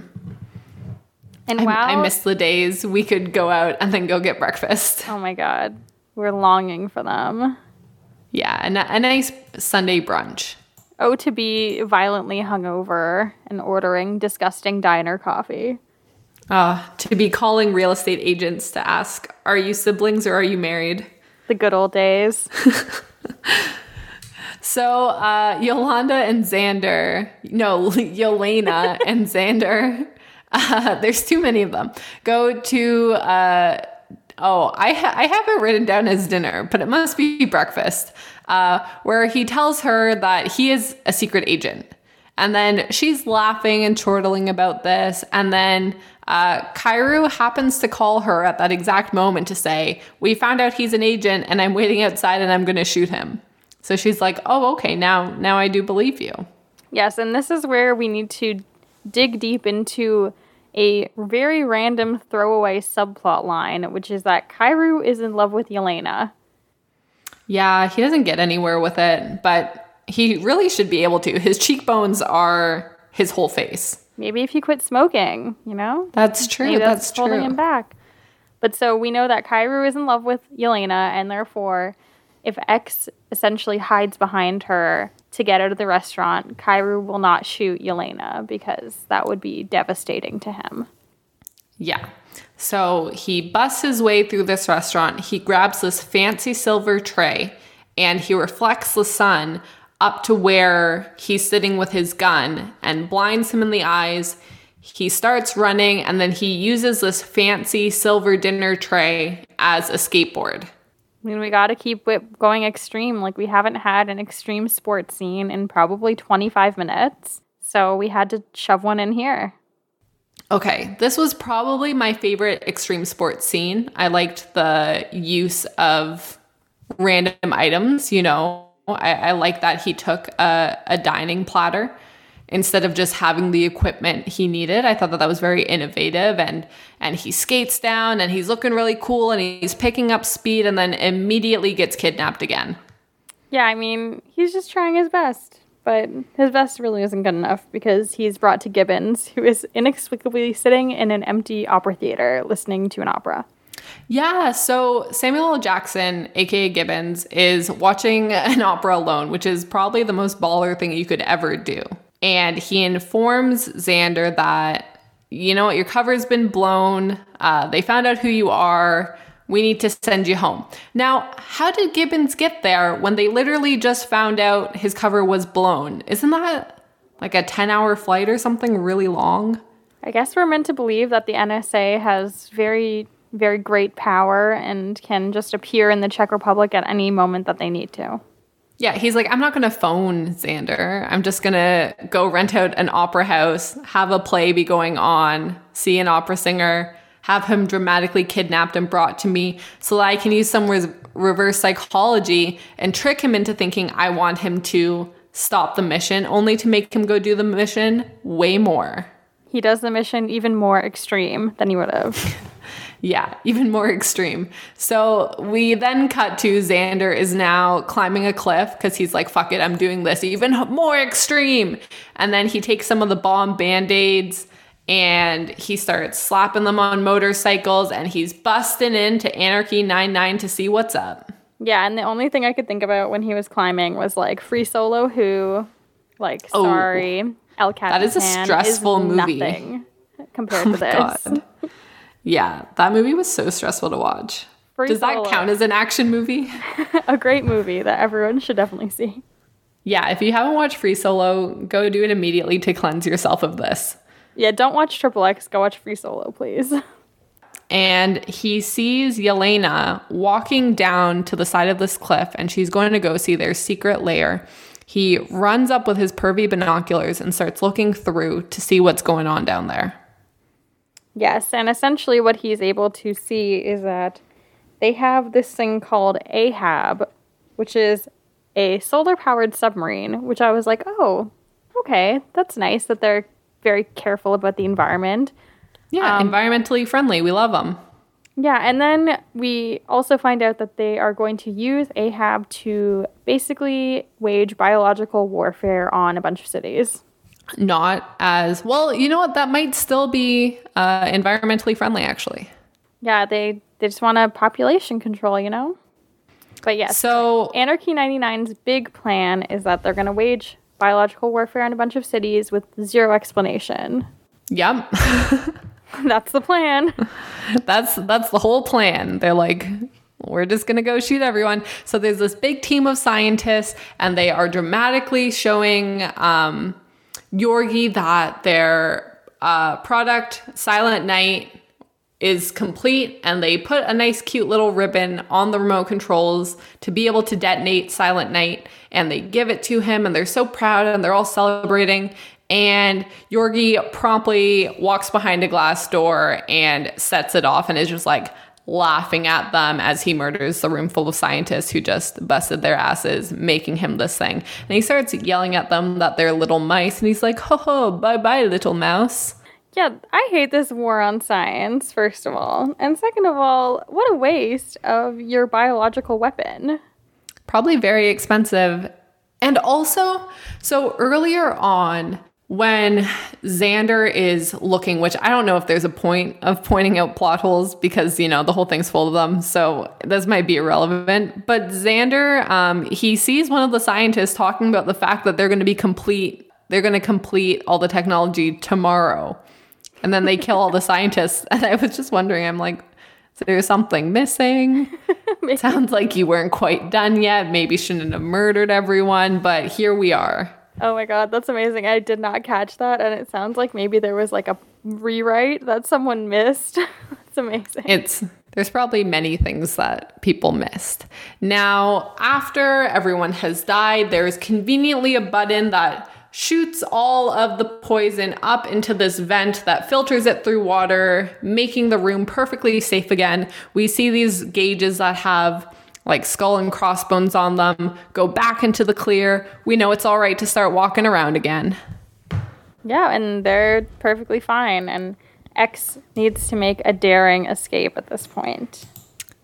And I, wow. I miss the days we could go out and then go get breakfast. Oh my God. We're longing for them. Yeah, and a, a nice Sunday brunch. Oh, to be violently hungover and ordering disgusting diner coffee. Uh, to be calling real estate agents to ask, are you siblings or are you married? The good old days. So uh, Yolanda and Xander, no, Yelena and Xander, uh, there's too many of them, go to, uh, oh, I, ha- I have it written down as dinner, but it must be breakfast, uh, where he tells her that he is a secret agent. And then she's laughing and chortling about this. And then uh, Kairu happens to call her at that exact moment to say, We found out he's an agent and I'm waiting outside and I'm going to shoot him. So she's like, "Oh, okay. Now, now I do believe you." Yes, and this is where we need to dig deep into a very random throwaway subplot line, which is that Kairu is in love with Yelena. Yeah, he doesn't get anywhere with it, but he really should be able to. His cheekbones are his whole face. maybe if he quit smoking, you know? That's true. Maybe that's, that's, holding true. him back. But so we know that Kairu is in love with Yelena, and therefore, if X essentially hides behind her to get out of the restaurant, Kairu will not shoot Yelena because that would be devastating to him. Yeah. So he busts his way through this restaurant. He grabs this fancy silver tray and he reflects the sun up to where he's sitting with his gun and blinds him in the eyes. He starts running and then he uses this fancy silver dinner tray as a skateboard. I mean, we got to keep it going extreme. Like, we haven't had an extreme sports scene in probably 25 minutes. So we had to shove one in here. Okay, this was probably my favorite extreme sports scene. I liked the use of random items, you know. I, I like that he took a, a dining platter instead of just having the equipment he needed. I thought that that was very innovative and and he skates down and he's looking really cool and he's picking up speed and then immediately gets kidnapped again. Yeah, I mean, he's just trying his best, but his best really isn't good enough because he's brought to Gibbons, who is inexplicably sitting in an empty opera theater listening to an opera. Yeah, so Samuel L. Jackson, aka Gibbons, is watching an opera alone, which is probably the most baller thing you could ever do. And he informs Xander that, you know what, your cover's been blown. Uh, they found out who you are. We need to send you home. Now, how did Gibbons get there when they literally just found out his cover was blown? Isn't that like a 10 hour flight or something really long? I guess we're meant to believe that the NSA has very, very great power and can just appear in the Czech Republic at any moment that they need to. Yeah, he's like, I'm not going to phone Xander. I'm just going to go rent out an opera house, have a play be going on, see an opera singer, have him dramatically kidnapped and brought to me so that I can use some reverse psychology and trick him into thinking I want him to stop the mission, only to make him go do the mission way more. He does the mission even more extreme than he would have. Yeah, even more extreme. So we then cut to Xander is now climbing a cliff because he's like, fuck it, I'm doing this even more extreme. And then he takes some of the bomb band aids and he starts slapping them on motorcycles and he's busting into Anarchy 99 to see what's up. yeah, and the only thing I could think about when he was climbing was like Free Solo, who, like, Oh. sorry, El Capitan That is a stressful movie. Nothing compared Oh to my this. God. Yeah, that movie was so stressful to watch. Free Does that Solo. count as an action movie? a great movie that everyone should definitely see. Yeah, if you haven't watched Free Solo, go do it immediately to cleanse yourself of this. Yeah, don't watch Triple X. Go watch Free Solo, please. and he sees Yelena walking down to the side of this cliff and she's going to go see their secret lair. He runs up with his pervy binoculars and starts looking through to see what's going on down there. Yes, and essentially what he's able to see is that they have this thing called Ahab, which is a solar powered submarine, which I was like, oh, okay, that's nice that they're very careful about the environment. Yeah, um, environmentally friendly. We love them. Yeah, and then we also find out that they are going to use Ahab to basically wage biological warfare on a bunch of cities. Not as well, you know what? That might still be uh, environmentally friendly, actually. Yeah, they, they just want a population control, you know? But yes, So, Anarchy 99's big plan is that they're going to wage biological warfare on a bunch of cities with zero explanation. yep. That's the plan. that's that's the whole plan. They're like, we're just gonna go shoot everyone. So there's this big team of scientists, and they are dramatically showing um, Yorgi that their uh, product, Silent Night, is complete, and they put a nice, cute little ribbon on the remote controls to be able to detonate Silent Night, and they give it to him, and they're so proud, and they're all celebrating. And Yorgi promptly walks behind a glass door and sets it off and is just like laughing at them as he murders the room full of scientists who just busted their asses making him this thing. And he starts yelling at them that they're little mice and he's like, ho ho, bye bye, little mouse. yeah, I hate this war on science, first of all. And second of all, what a waste of your biological weapon. Probably very expensive. And also, so earlier on, when Xander is looking, which I don't know if there's a point of pointing out plot holes because, you know, the whole thing's full of them. So this might be irrelevant. But Xander, um, he sees one of the scientists talking about the fact that they're going to be complete, they're going to complete all the technology tomorrow. And then they kill all the scientists. And I was just wondering, I'm like, is there something missing? Sounds like you weren't quite done yet. Maybe shouldn't have murdered everyone, but here we are. Oh my god, that's amazing. I did not catch that and it sounds like maybe there was like a rewrite that someone missed. that's amazing. It's there's probably many things that people missed. Now, after everyone has died, there is conveniently a button that shoots all of the poison up into this vent that filters it through water, making the room perfectly safe again. We see these gauges that have like skull and crossbones on them, go back into the clear. We know it's all right to start walking around again. Yeah, and they're perfectly fine. And X needs to make a daring escape at this point.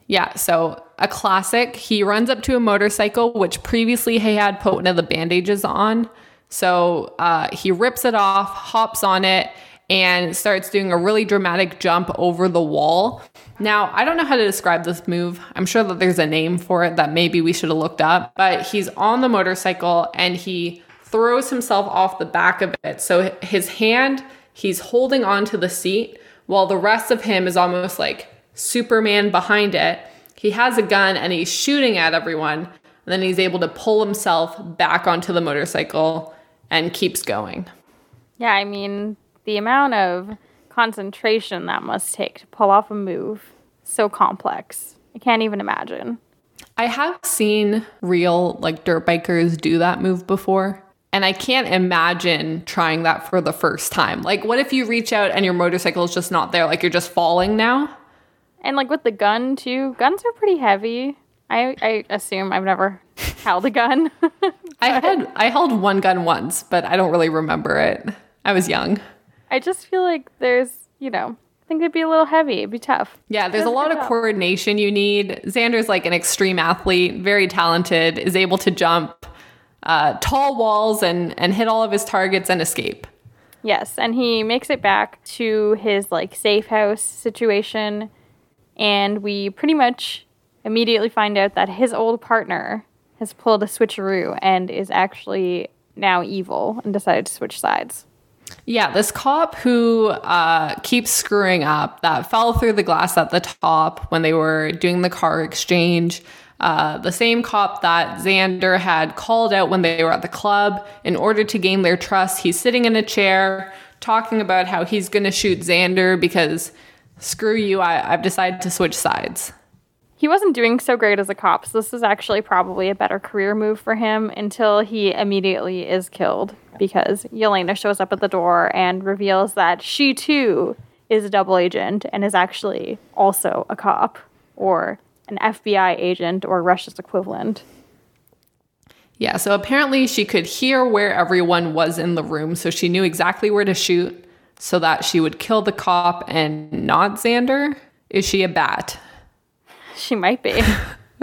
Yeah, so a classic. He runs up to a motorcycle, which previously he had put one of the bandages on. So uh, he rips it off, hops on it, and starts doing a really dramatic jump over the wall. Now, I don't know how to describe this move. I'm sure that there's a name for it that maybe we should have looked up, but he's on the motorcycle and he throws himself off the back of it. So his hand, he's holding onto the seat while the rest of him is almost like Superman behind it. He has a gun and he's shooting at everyone. And then he's able to pull himself back onto the motorcycle and keeps going. Yeah, I mean, the amount of concentration that must take to pull off a move so complex. I can't even imagine. I have seen real like dirt bikers do that move before. And I can't imagine trying that for the first time. Like, what if you reach out and your motorcycle is just not there? Like, you're just falling now? And, like, with the gun, too, guns are pretty heavy. I, I assume I've never held a gun. I had I held one gun once, but I don't really remember it. I was young. I just feel like there's, you know, I think it'd be a little heavy. It'd be tough. Yeah, there's a lot of coordination you need. Xander's like an extreme athlete, very talented, is able to jump uh, tall walls and and hit all of his targets and escape. Yes, and he makes it back to his like safe house situation, and we pretty much immediately find out that his old partner has pulled a switcheroo and is actually now evil and decided to switch sides. Yeah, this cop who uh, keeps screwing up that fell through the glass at the top when they were doing the car exchange. Uh, the same cop that Xander had called out when they were at the club in order to gain their trust. He's sitting in a chair talking about how he's going to shoot Xander because screw you, I, I've decided to switch sides he wasn't doing so great as a cop, so this is actually probably a better career move for him until he immediately is killed because Yelena shows up at the door and reveals that she too is a double agent and is actually also a cop or an FBI agent or Russia's equivalent. Yeah, so apparently she could hear where everyone was in the room, so she knew exactly where to shoot so that she would kill the cop and not Xander. Is she a bat? She might be.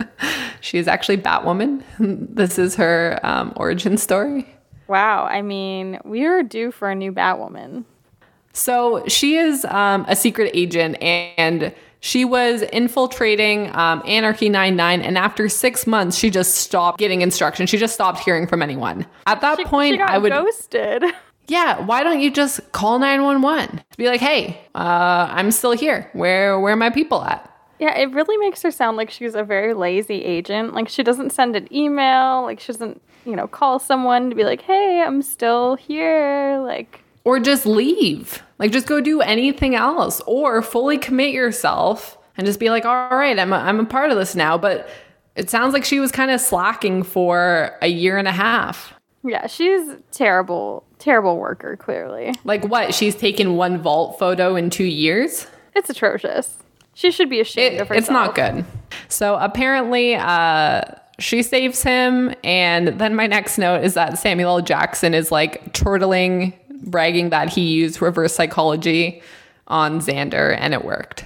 she is actually Batwoman. This is her um, origin story. Wow. I mean, we are due for a new Batwoman. So she is um, a secret agent and she was infiltrating um, Anarchy 99. And after six months, she just stopped getting instruction. She just stopped hearing from anyone. At that she, point, she I would. ghosted. Yeah, why don't you just call 911? Be like, hey, uh, I'm still here. Where, where are my people at? Yeah, it really makes her sound like she's a very lazy agent. Like she doesn't send an email, like she doesn't, you know, call someone to be like, "Hey, I'm still here." Like or just leave. Like just go do anything else or fully commit yourself and just be like, "All right, I'm a, I'm a part of this now." But it sounds like she was kind of slacking for a year and a half. Yeah, she's terrible, terrible worker, clearly. Like what? She's taken one vault photo in 2 years? It's atrocious. She should be ashamed it, of herself. It's not good. So apparently, uh, she saves him. And then my next note is that Samuel L. Jackson is like chortling, bragging that he used reverse psychology on Xander and it worked.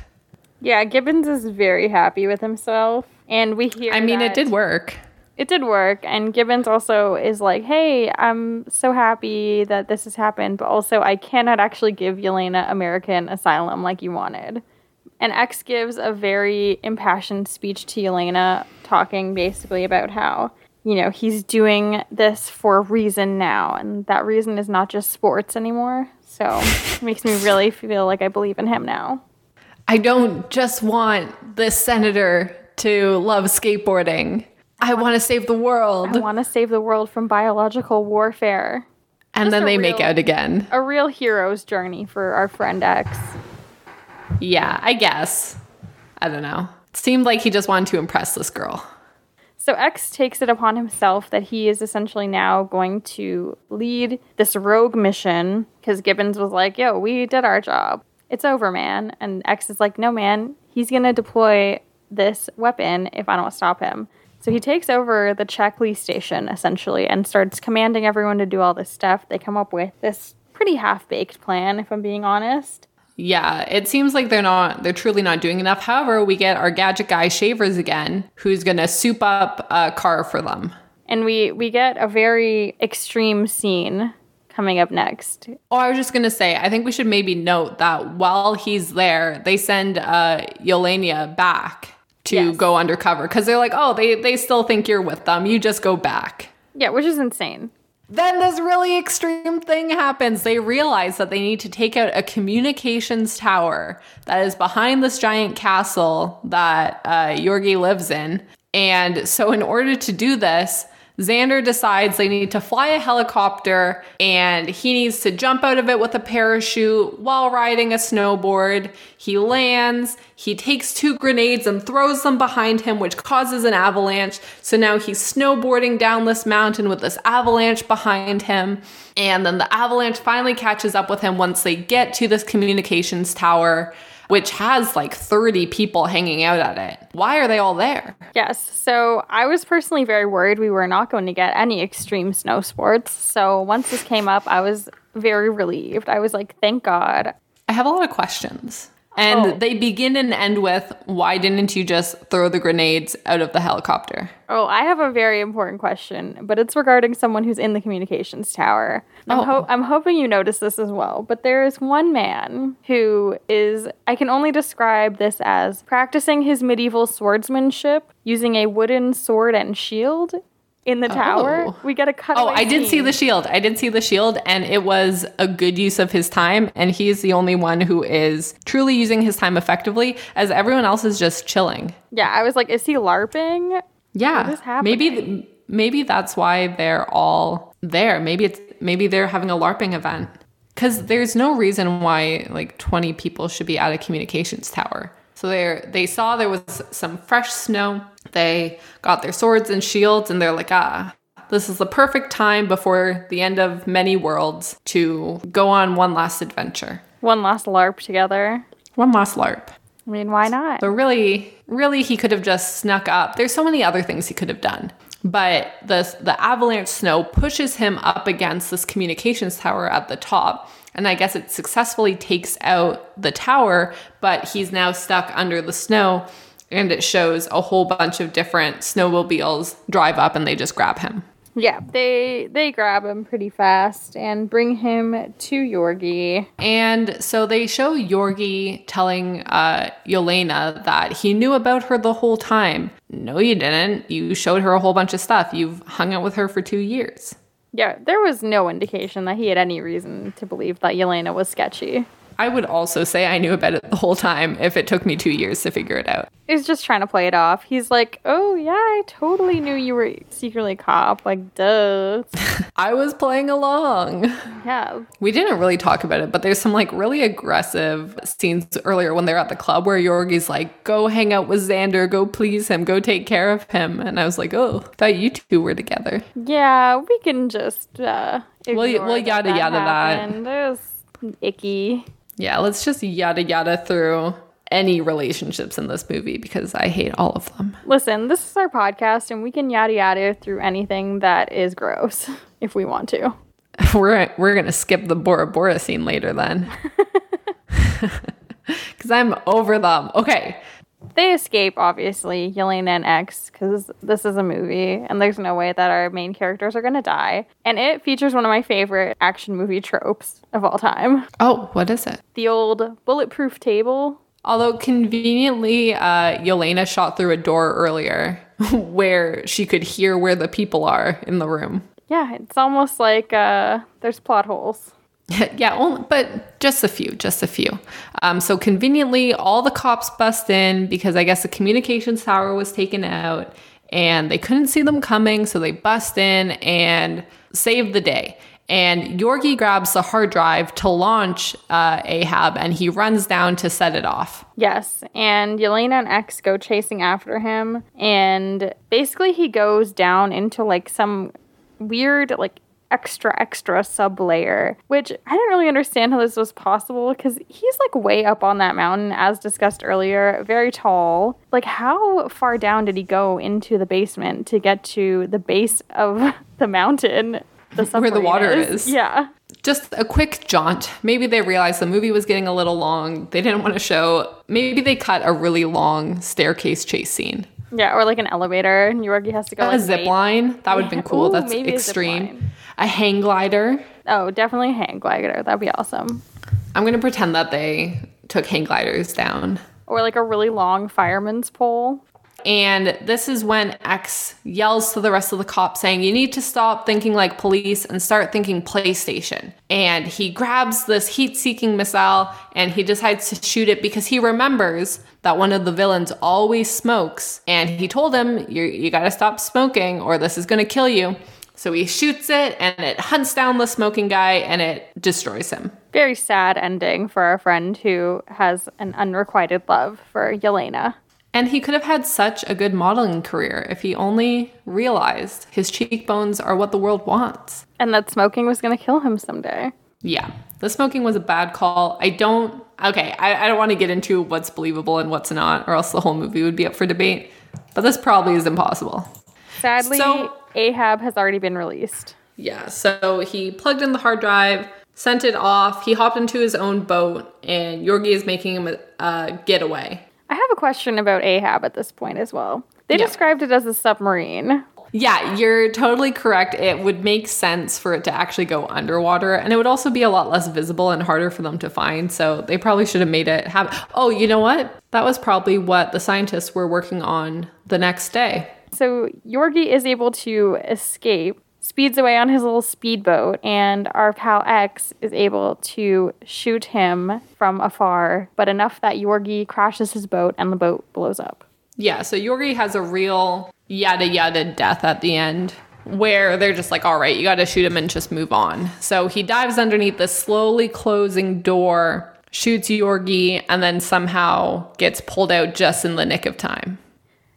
Yeah, Gibbons is very happy with himself. And we hear. I mean, it did work. it did work. And Gibbons also is like, hey, I'm so happy that this has happened, but also I cannot actually give Yelena American asylum like you wanted. And X gives a very impassioned speech to Yelena, talking basically about how, you know, he's doing this for a reason now. And that reason is not just sports anymore. So it makes me really feel like I believe in him now. I don't just want this senator to love skateboarding. I want to save the world. I want to save the world from biological warfare. and just then they make out again. A real hero's journey for our friend X. Yeah, I guess. I don't know. It seemed like he just wanted to impress this girl. So X takes it upon himself that he is essentially now going to lead this rogue mission because Gibbons was like, "Yo, we did our job. It's over, man." And X is like, "No, man. He's going to deploy this weapon if I don't stop him." So he takes over the Czech police station essentially and starts commanding everyone to do all this stuff. They come up with this pretty half-baked plan, if I'm being honest. Yeah, it seems like they're not they're truly not doing enough. However, we get our gadget guy Shavers again, who's gonna soup up a car for them. And we we get a very extreme scene coming up next. Oh, I was just gonna say, I think we should maybe note that while he's there, they send uh Yelena back to Yes. go undercover because they're like, oh, they they still think you're with them. You just go back. Yeah, which is insane. Then this really extreme thing happens. They realize that they need to take out a communications tower that is behind this giant castle that uh, Yorgi lives in. And so, in order to do this, Xander decides they need to fly a helicopter and he needs to jump out of it with a parachute while riding a snowboard. He lands, he takes two grenades and throws them behind him, which causes an avalanche. So now he's snowboarding down this mountain with this avalanche behind him. And then the avalanche finally catches up with him once they get to this communications tower, which has like 30 people hanging out at it. Why are they all there? Yes. So I was personally very worried we were not going to get any extreme snow sports. So once this came up, I was very relieved. I was like, thank God. I have a lot of questions. And Oh. they begin and end with why didn't you just throw the grenades out of the helicopter? Oh, I have a very important question, but it's regarding someone who's in the communications tower. I'm, Oh. ho- I'm hoping you notice this as well, but there is one man who is, I can only describe this as practicing his medieval swordsmanship using a wooden sword and shield in the tower. Oh. We get a cut. Oh, I did see the shield. I did see the shield, and it was a good use of his time. And he's the only one who is truly using his time effectively, as everyone else is just chilling. Yeah, I was like, is he LARPing? Yeah, What is maybe happening? th- maybe that's why they're all there. Maybe it's maybe they're having a LARPing event because there's no reason why like 20 people should be at a communications tower. So they they saw there was some fresh snow. They got their swords and shields, and they're like, ah. This is the perfect time before the end of many worlds to go on one last adventure. One last LARP together. One last LARP. I mean, why not? So really, really, he could have just snuck up. There's so many other things he could have done, but the the avalanche snow pushes him up against this communications tower at the top, and I guess it successfully takes out the tower. But he's now stuck under the snow, and it shows a whole bunch of different snowmobiles drive up, and they just grab him. Yeah, they they grab him pretty fast and bring him to Yorgi. And so they show Yorgi telling uh, Yelena that he knew about her the whole time. No, you didn't. You showed her a whole bunch of stuff. You've hung out with her for two years. Yeah, there was no indication that he had any reason to believe that Yelena was sketchy. I would also say I knew about it the whole time if it took me two years to figure it out. He's just trying to play it off. He's like, "Oh yeah, I totally knew you were secretly a cop." Like, duh. I was playing along. yeah, We didn't really talk about it, but there's some like really aggressive scenes earlier when they're at the club where Yorgi's like, go hang out with Xander, go please him, go take care of him. And I was like, oh, thought you two were together. yeah. We can just uh, We'll- ignore we'll that yada that yada that. It was icky. Yeah, let's just yada yada through any relationships in this movie because I hate all of them. Listen, this is our podcast, and we can yada yada through anything that is gross if we want to. We're we're gonna skip the Bora Bora scene later then, because I'm over them. Okay, they escape, obviously, Yelena and X, because this is a movie, and there's no way that our main characters are going to die. And it features one of my favorite action movie tropes of all time Oh, what is it? the old bulletproof table. Although conveniently, uh, Yelena shot through a door earlier where she could hear where the people are in the room. Yeah, it's almost like uh, there's plot holes. yeah, only, but just a few, just a few. Um, so conveniently, all the cops bust in because I guess the communications tower was taken out and they couldn't see them coming. So they bust in and save the day. And Yorgi grabs the hard drive to launch uh, Ahab and he runs down to set it off. Yes, and Yelena and X go chasing after him, and basically he goes down into like some weird, like extra, extra sub layer, which I didn't really understand how this was possible because he's like way up on that mountain, as discussed earlier, very tall. Like, how far down did he go into the basement to get to the base of the mountain? The Where the water is. Yeah. Just a quick jaunt. Maybe they realized the movie was getting a little long. They didn't want to show. Maybe they cut a really long staircase chase scene. Yeah, or like an elevator, and Yorgi has to go. a like, zip wait. line. That would have been cool. Ooh, That's maybe a zip extreme. A hang glider. Oh, definitely a hang glider. That'd be awesome. I'm going to pretend that they took hang gliders down. Or like a really long fireman's pole. And this is when X yells to the rest of the cops saying, You need to stop thinking like police and start thinking PlayStation. And he grabs this heat seeking missile and he decides to shoot it because he remembers that one of the villains always smokes. And he told him, You, you gotta stop smoking or this is gonna kill you. So he shoots it and it hunts down the smoking guy and it destroys him. Very sad ending for our friend who has an unrequited love for Yelena. And he could have had such a good modeling career if he only realized his cheekbones are what the world wants. And that smoking was going to kill him someday. Yeah, the smoking was a bad call. I don't, okay, I, I don't want to get into what's believable and what's not, or else the whole movie would be up for debate. But this probably is impossible. Sadly, So- Ahab has already been released. Yeah, so he plugged in the hard drive, sent it off, he hopped into his own boat, and Yorgi is making him a, a getaway. I have a question about Ahab at this point as well. They Yeah. described it as a submarine. Yeah, you're totally correct. It would make sense for it to actually go underwater, and it would also be a lot less visible and harder for them to find. So they probably should have made it have. Oh, you know what? That was probably what the scientists were working on the next day. So Yorgi is able to escape, speeds away on his little speedboat, and our pal X is able to shoot him from afar, but enough that Yorgi crashes his boat and the boat blows up. Yeah, so Yorgi has a real yada yada death at the end where they're just like, all right, you got to shoot him and just move on. So he dives underneath the slowly closing door, shoots Yorgi, and then somehow gets pulled out just in the nick of time.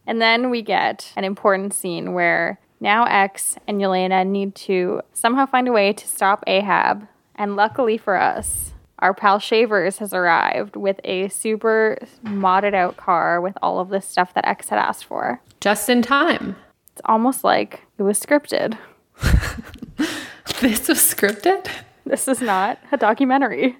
And then we get an important scene where now X and Yelena need to somehow find a way to stop Ahab. And luckily for us, our pal Shavers has arrived with a super modded out car with all of this stuff that X had asked for. Just in time. It's almost like it was scripted. This was scripted? This is not a documentary.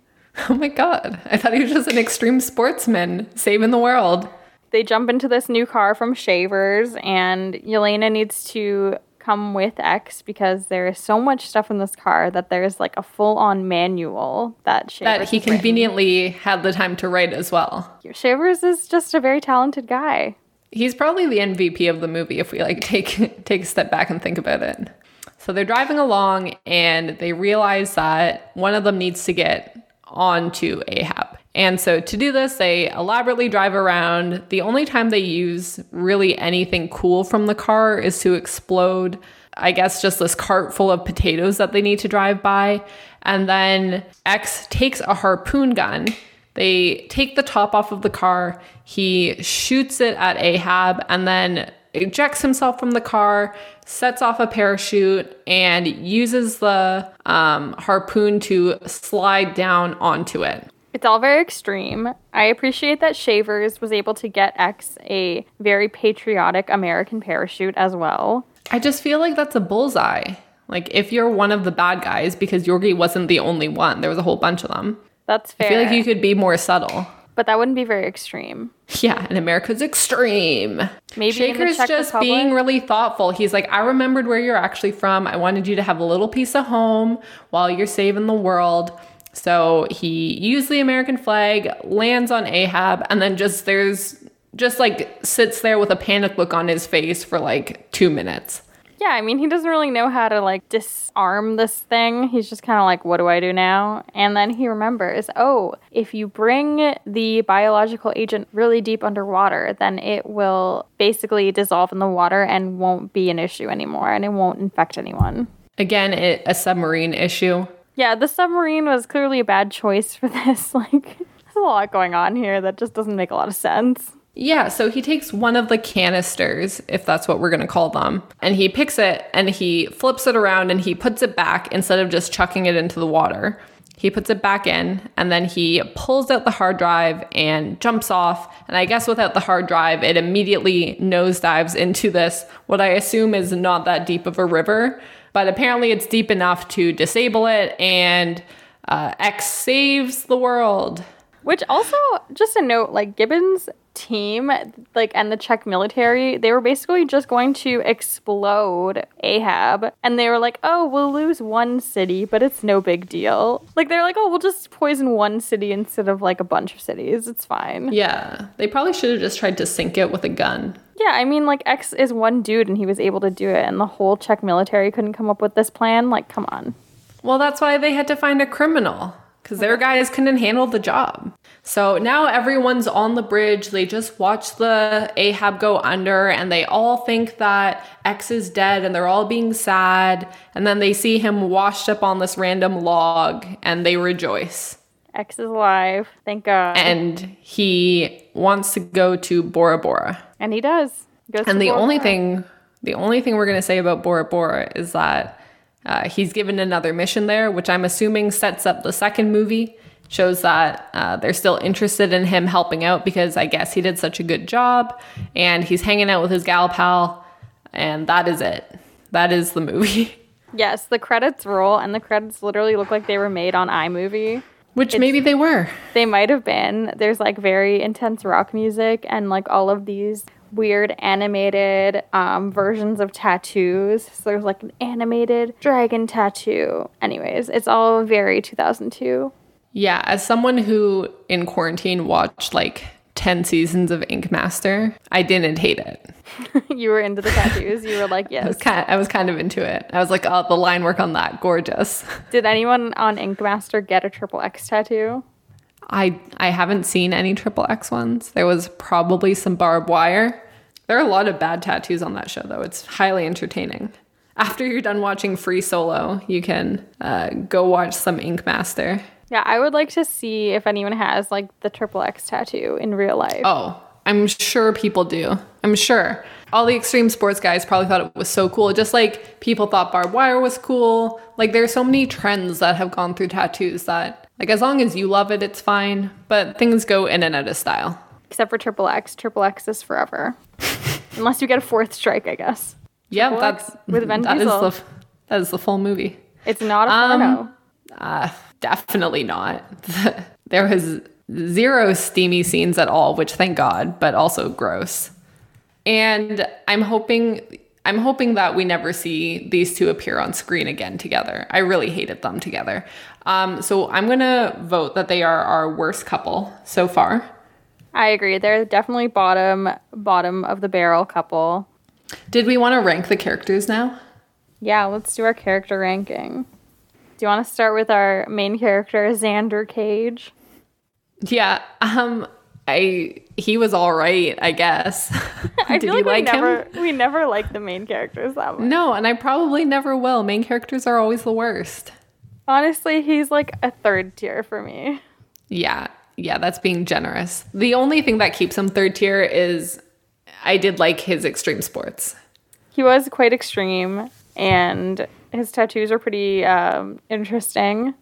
Oh my god. I thought he was just an extreme sportsman saving the world. They jump into this new car from Shavers, and Yelena needs to come with X because there is so much stuff in this car that there's like a full on manual that Shavers That he has written. conveniently had the time to write as well. Shavers is just a very talented guy. He's probably the MVP of the movie if we like take take a step back and think about it. So they're driving along and they realize that one of them needs to get onto Ahab. And so to do this, they elaborately drive around. The only time they use really anything cool from the car is to explode, I guess, just this cart full of potatoes that they need to drive by. And then X takes a harpoon gun they take the top off of the car. He shoots it at Ahab and then ejects himself from the car, sets off a parachute, and uses the um, harpoon to slide down onto it. It's all very extreme. I appreciate that Shavers was able to get X a very patriotic American parachute as well. I just feel like that's a bullseye. Like, if you're one of the bad guys, because Yorgi wasn't the only one, there was a whole bunch of them. That's fair. I feel like you could be more subtle. but that wouldn't be very extreme. Yeah, and America's extreme. Maybe Shavers just Republic? being really thoughtful. He's like, I remembered where you're actually from. I wanted you to have a little piece of home while you're saving the world. So he used the American flag, lands on Ahab, and then just there's just like sits there with a panic look on his face for like two minutes. Yeah, I mean, he doesn't really know how to like disarm this thing. He's just kind of like, what do I do now? And then he remembers, oh, if you bring the biological agent really deep underwater, then it will basically dissolve in the water and won't be an issue anymore and it won't infect anyone. Again, it, a submarine issue. Yeah, the submarine was clearly a bad choice for this. Like, there's a lot going on here that just doesn't make a lot of sense. Yeah, so he takes one of the canisters, if that's what we're going to call them, and he picks it and he flips it around and he puts it back instead of just chucking it into the water. He puts it back in and then he pulls out the hard drive and jumps off. And I guess without the hard drive, it immediately nosedives into this, what I assume is not that deep of a river. But apparently it's deep enough to disable it, and uh, X saves the world. Which also, just a note, like Gibbons' team, like and the Czech military, they were basically just going to explode Ahab, and they were like, "Oh, we'll lose one city, but it's no big deal." Like they're like, "Oh, we'll just poison one city instead of like a bunch of cities. It's fine." Yeah, they probably should have just tried to sink it with a gun. Yeah, I mean, like X is one dude, and he was able to do it, and the whole Czech military couldn't come up with this plan. Like, come on. Well, that's why they had to find a criminal because their guys couldn't handle the job. So now everyone's on the bridge. They just watch the Ahab go under and they all think that X is dead and they're all being sad. And then they see him washed up on this random log and they rejoice. X is alive. Thank God. And he wants to go to Bora Bora. And he does. Goes to And the Bora only Bora. thing, the only thing we're gonna say about Bora Bora is that uh, he's given another mission there, which I'm assuming sets up the second movie. Shows that uh, they're still interested in him helping out because I guess he did such a good job, and he's hanging out with his gal pal, and that is it. That is the movie. Yes, the credits roll, and the credits literally look like they were made on iMovie. Which maybe they were. They might have been. There's like very intense rock music and like all of these weird animated um, versions of tattoos. So there's like an animated dragon tattoo. Anyways, it's all very 2002. Yeah, as someone who in quarantine watched like 10 seasons of Ink Master, I didn't hate it. you were into the tattoos. You were like, I was yes. kind I was kind of into it. I was like, oh, the line work on that, gorgeous. Did anyone on Ink Master get a triple X tattoo? I I haven't seen any triple X ones. There was probably some barbed wire. There are a lot of bad tattoos on that show though. It's highly entertaining. After you're done watching Free Solo, you can uh, go watch some Ink Master. Yeah, I would like to see if anyone has like the triple X tattoo in real life. Oh, I'm sure people do. I'm sure. All the extreme sports guys probably thought it was so cool, just like people thought barbed wire was cool. Like there's so many trends that have gone through tattoos that like as long as you love it, it's fine. But things go in and out of style. Except for triple X. Triple X is forever. Unless you get a fourth strike, I guess. Yeah, Triple that's X with Vin that is Diesel. the that is the full movie. It's not a Um, porno. Uh, definitely not. there was zero steamy scenes at all, which thank God, but also gross. And I'm hoping I'm hoping that we never see these two appear on screen again together. I really hated them together. Um, so I'm gonna vote that they are our worst couple so far. I agree. They're definitely bottom bottom of the barrel couple. Did we want to rank the characters now? Yeah, let's do our character ranking. Do you want to start with our main character, Xander Cage? Yeah. Um. I he was all right, I guess. I Did feel you like, we him? never we never like the main characters that much. No, and I probably never will. Main characters are always the worst. Honestly, he's like a third tier for me. Yeah, yeah, that's being generous. The only thing that keeps him third tier is I did like his extreme sports. He was quite extreme, and his tattoos are pretty um, interesting.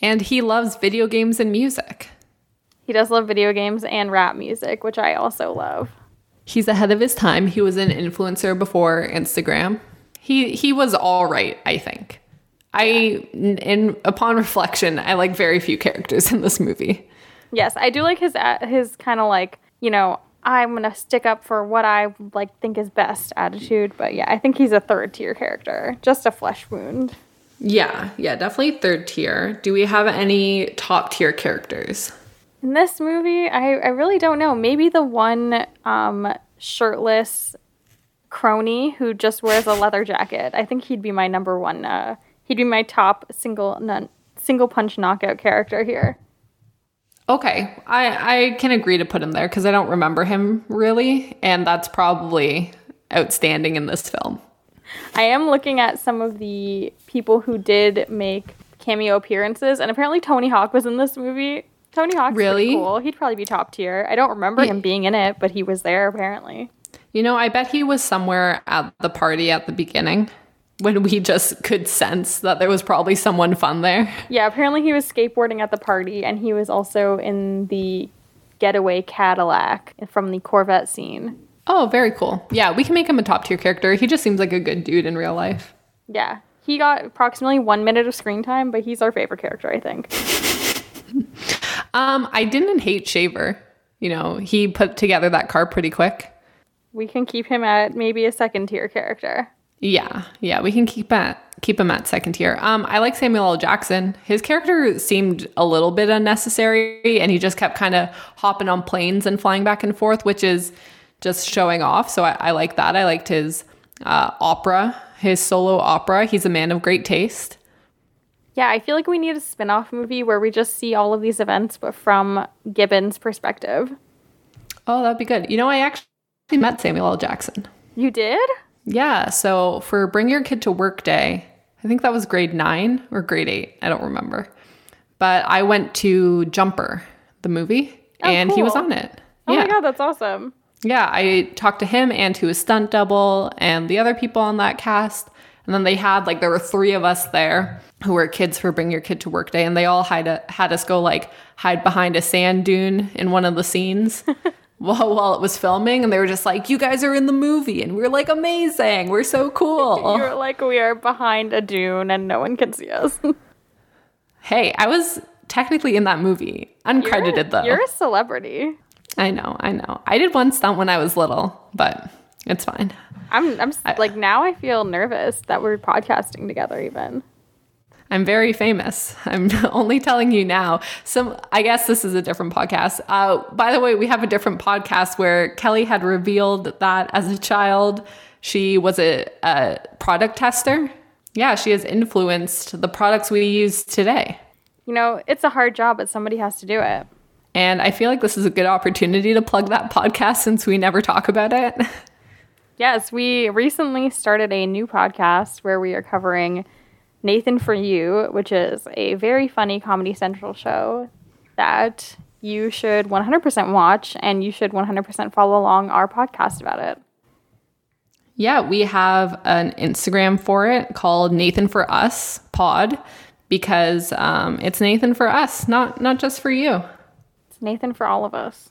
And he loves video games and music. He does love video games and rap music, which I also love. He's ahead of his time. He was an influencer before Instagram. He he was all right, I think. I in, in upon reflection, I like very few characters in this movie. Yes, I do like his uh, his kind of like you know, I'm gonna stick up for what I like think is best attitude. But yeah, I think he's a third tier character, just a flesh wound. Yeah, yeah, definitely third tier. Do we have any top tier characters? In this movie, I, I really don't know. Maybe the one um, shirtless crony who just wears a leather jacket. I think he'd be my number one. Uh, he'd be my top single non, single punch knockout character here. Okay, I I can agree to put him there because I don't remember him really, and that's probably outstanding in this film. I am looking at some of the people who did make cameo appearances, and apparently Tony Hawk was in this movie. Tony Hawk's really cool. He'd probably be top tier. I don't remember him being in it, but he was there apparently. You know, I bet he was somewhere at the party at the beginning when we just could sense that there was probably someone fun there. Yeah, apparently he was skateboarding at the party and he was also in the getaway Cadillac from the Corvette scene. Oh, very cool. Yeah, we can make him a top tier character. He just seems like a good dude in real life. Yeah. He got approximately one minute of screen time, but he's our favorite character, I think. um, I didn't hate Shaver. You know, he put together that car pretty quick. We can keep him at maybe a second tier character. Yeah, yeah, we can keep at keep him at second tier. Um, I like Samuel L. Jackson. His character seemed a little bit unnecessary, and he just kept kind of hopping on planes and flying back and forth, which is just showing off. So I, I like that. I liked his uh, opera, his solo opera. He's a man of great taste. Yeah, I feel like we need a spin-off movie where we just see all of these events, but from Gibbons' perspective. Oh, that'd be good. You know, I actually met Samuel L. Jackson. You did? Yeah. So for Bring Your Kid to Work Day, I think that was grade nine or grade eight. I don't remember. But I went to Jumper, the movie, oh, and cool. he was on it. Oh yeah. my God, that's awesome. Yeah. I talked to him and to his stunt double and the other people on that cast. And then they had, like, there were three of us there who were kids for Bring Your Kid to Work Day, and they all had, a, had us go, like, hide behind a sand dune in one of the scenes. while, while it was filming and they were just like you guys are in the movie and we are like amazing. We're so cool. You're like we are behind a dune and no one can see us. Hey i was technically in that movie. Uncredited you're, though. you're a celebrity. I know i know. I did one stunt when i was little but it's fine i'm i'm I, like now i feel nervous that we're podcasting together even I'm very famous. I'm only telling you now. Some, I guess this is a different podcast. Uh, by the way, we have a different podcast where Kelly had revealed that as a child, she was a, a product tester. Yeah, she has influenced the products we use today. You know, it's a hard job, but somebody has to do it. And I feel like this is a good opportunity to plug that podcast since we never talk about it. Yes, we recently started a new podcast where we are covering Nathan for You, which is a very funny Comedy Central show that you should 100% watch and you should 100% follow along our podcast about it. Yeah, we have an Instagram for it called Nathan for Us Pod because um, it's Nathan for us, not not just for you. It's Nathan for all of us.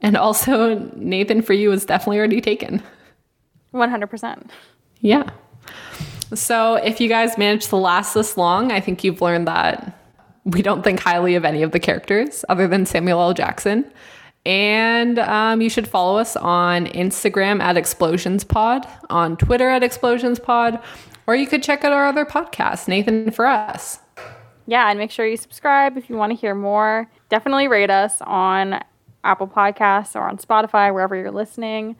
And also, Nathan for you is definitely already taken. 100%. Yeah. So, if you guys managed to last this long, I think you've learned that we don't think highly of any of the characters other than Samuel L. Jackson. And um, you should follow us on Instagram at Explosions Pod, on Twitter at Explosions Pod, or you could check out our other podcast, Nathan for Us. Yeah, and make sure you subscribe if you want to hear more. Definitely rate us on Apple Podcasts or on Spotify, wherever you're listening.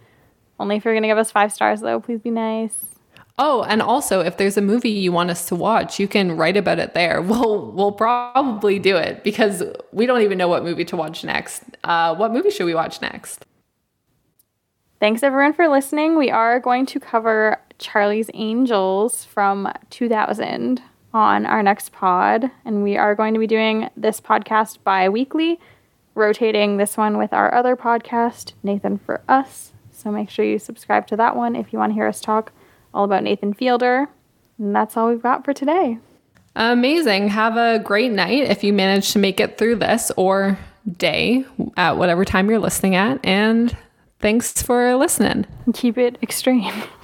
Only if you're going to give us five stars, though. Please be nice. Oh, and also if there's a movie you want us to watch, you can write about it there. We'll we'll probably do it because we don't even know what movie to watch next. Uh, what movie should we watch next? Thanks everyone for listening. We are going to cover Charlie's Angels from 2000 on our next pod, and we are going to be doing this podcast bi-weekly, rotating this one with our other podcast, Nathan for Us. So make sure you subscribe to that one if you want to hear us talk all about Nathan Fielder. And that's all we've got for today. Amazing. Have a great night if you manage to make it through this or day at whatever time you're listening at. And thanks for listening. Keep it extreme.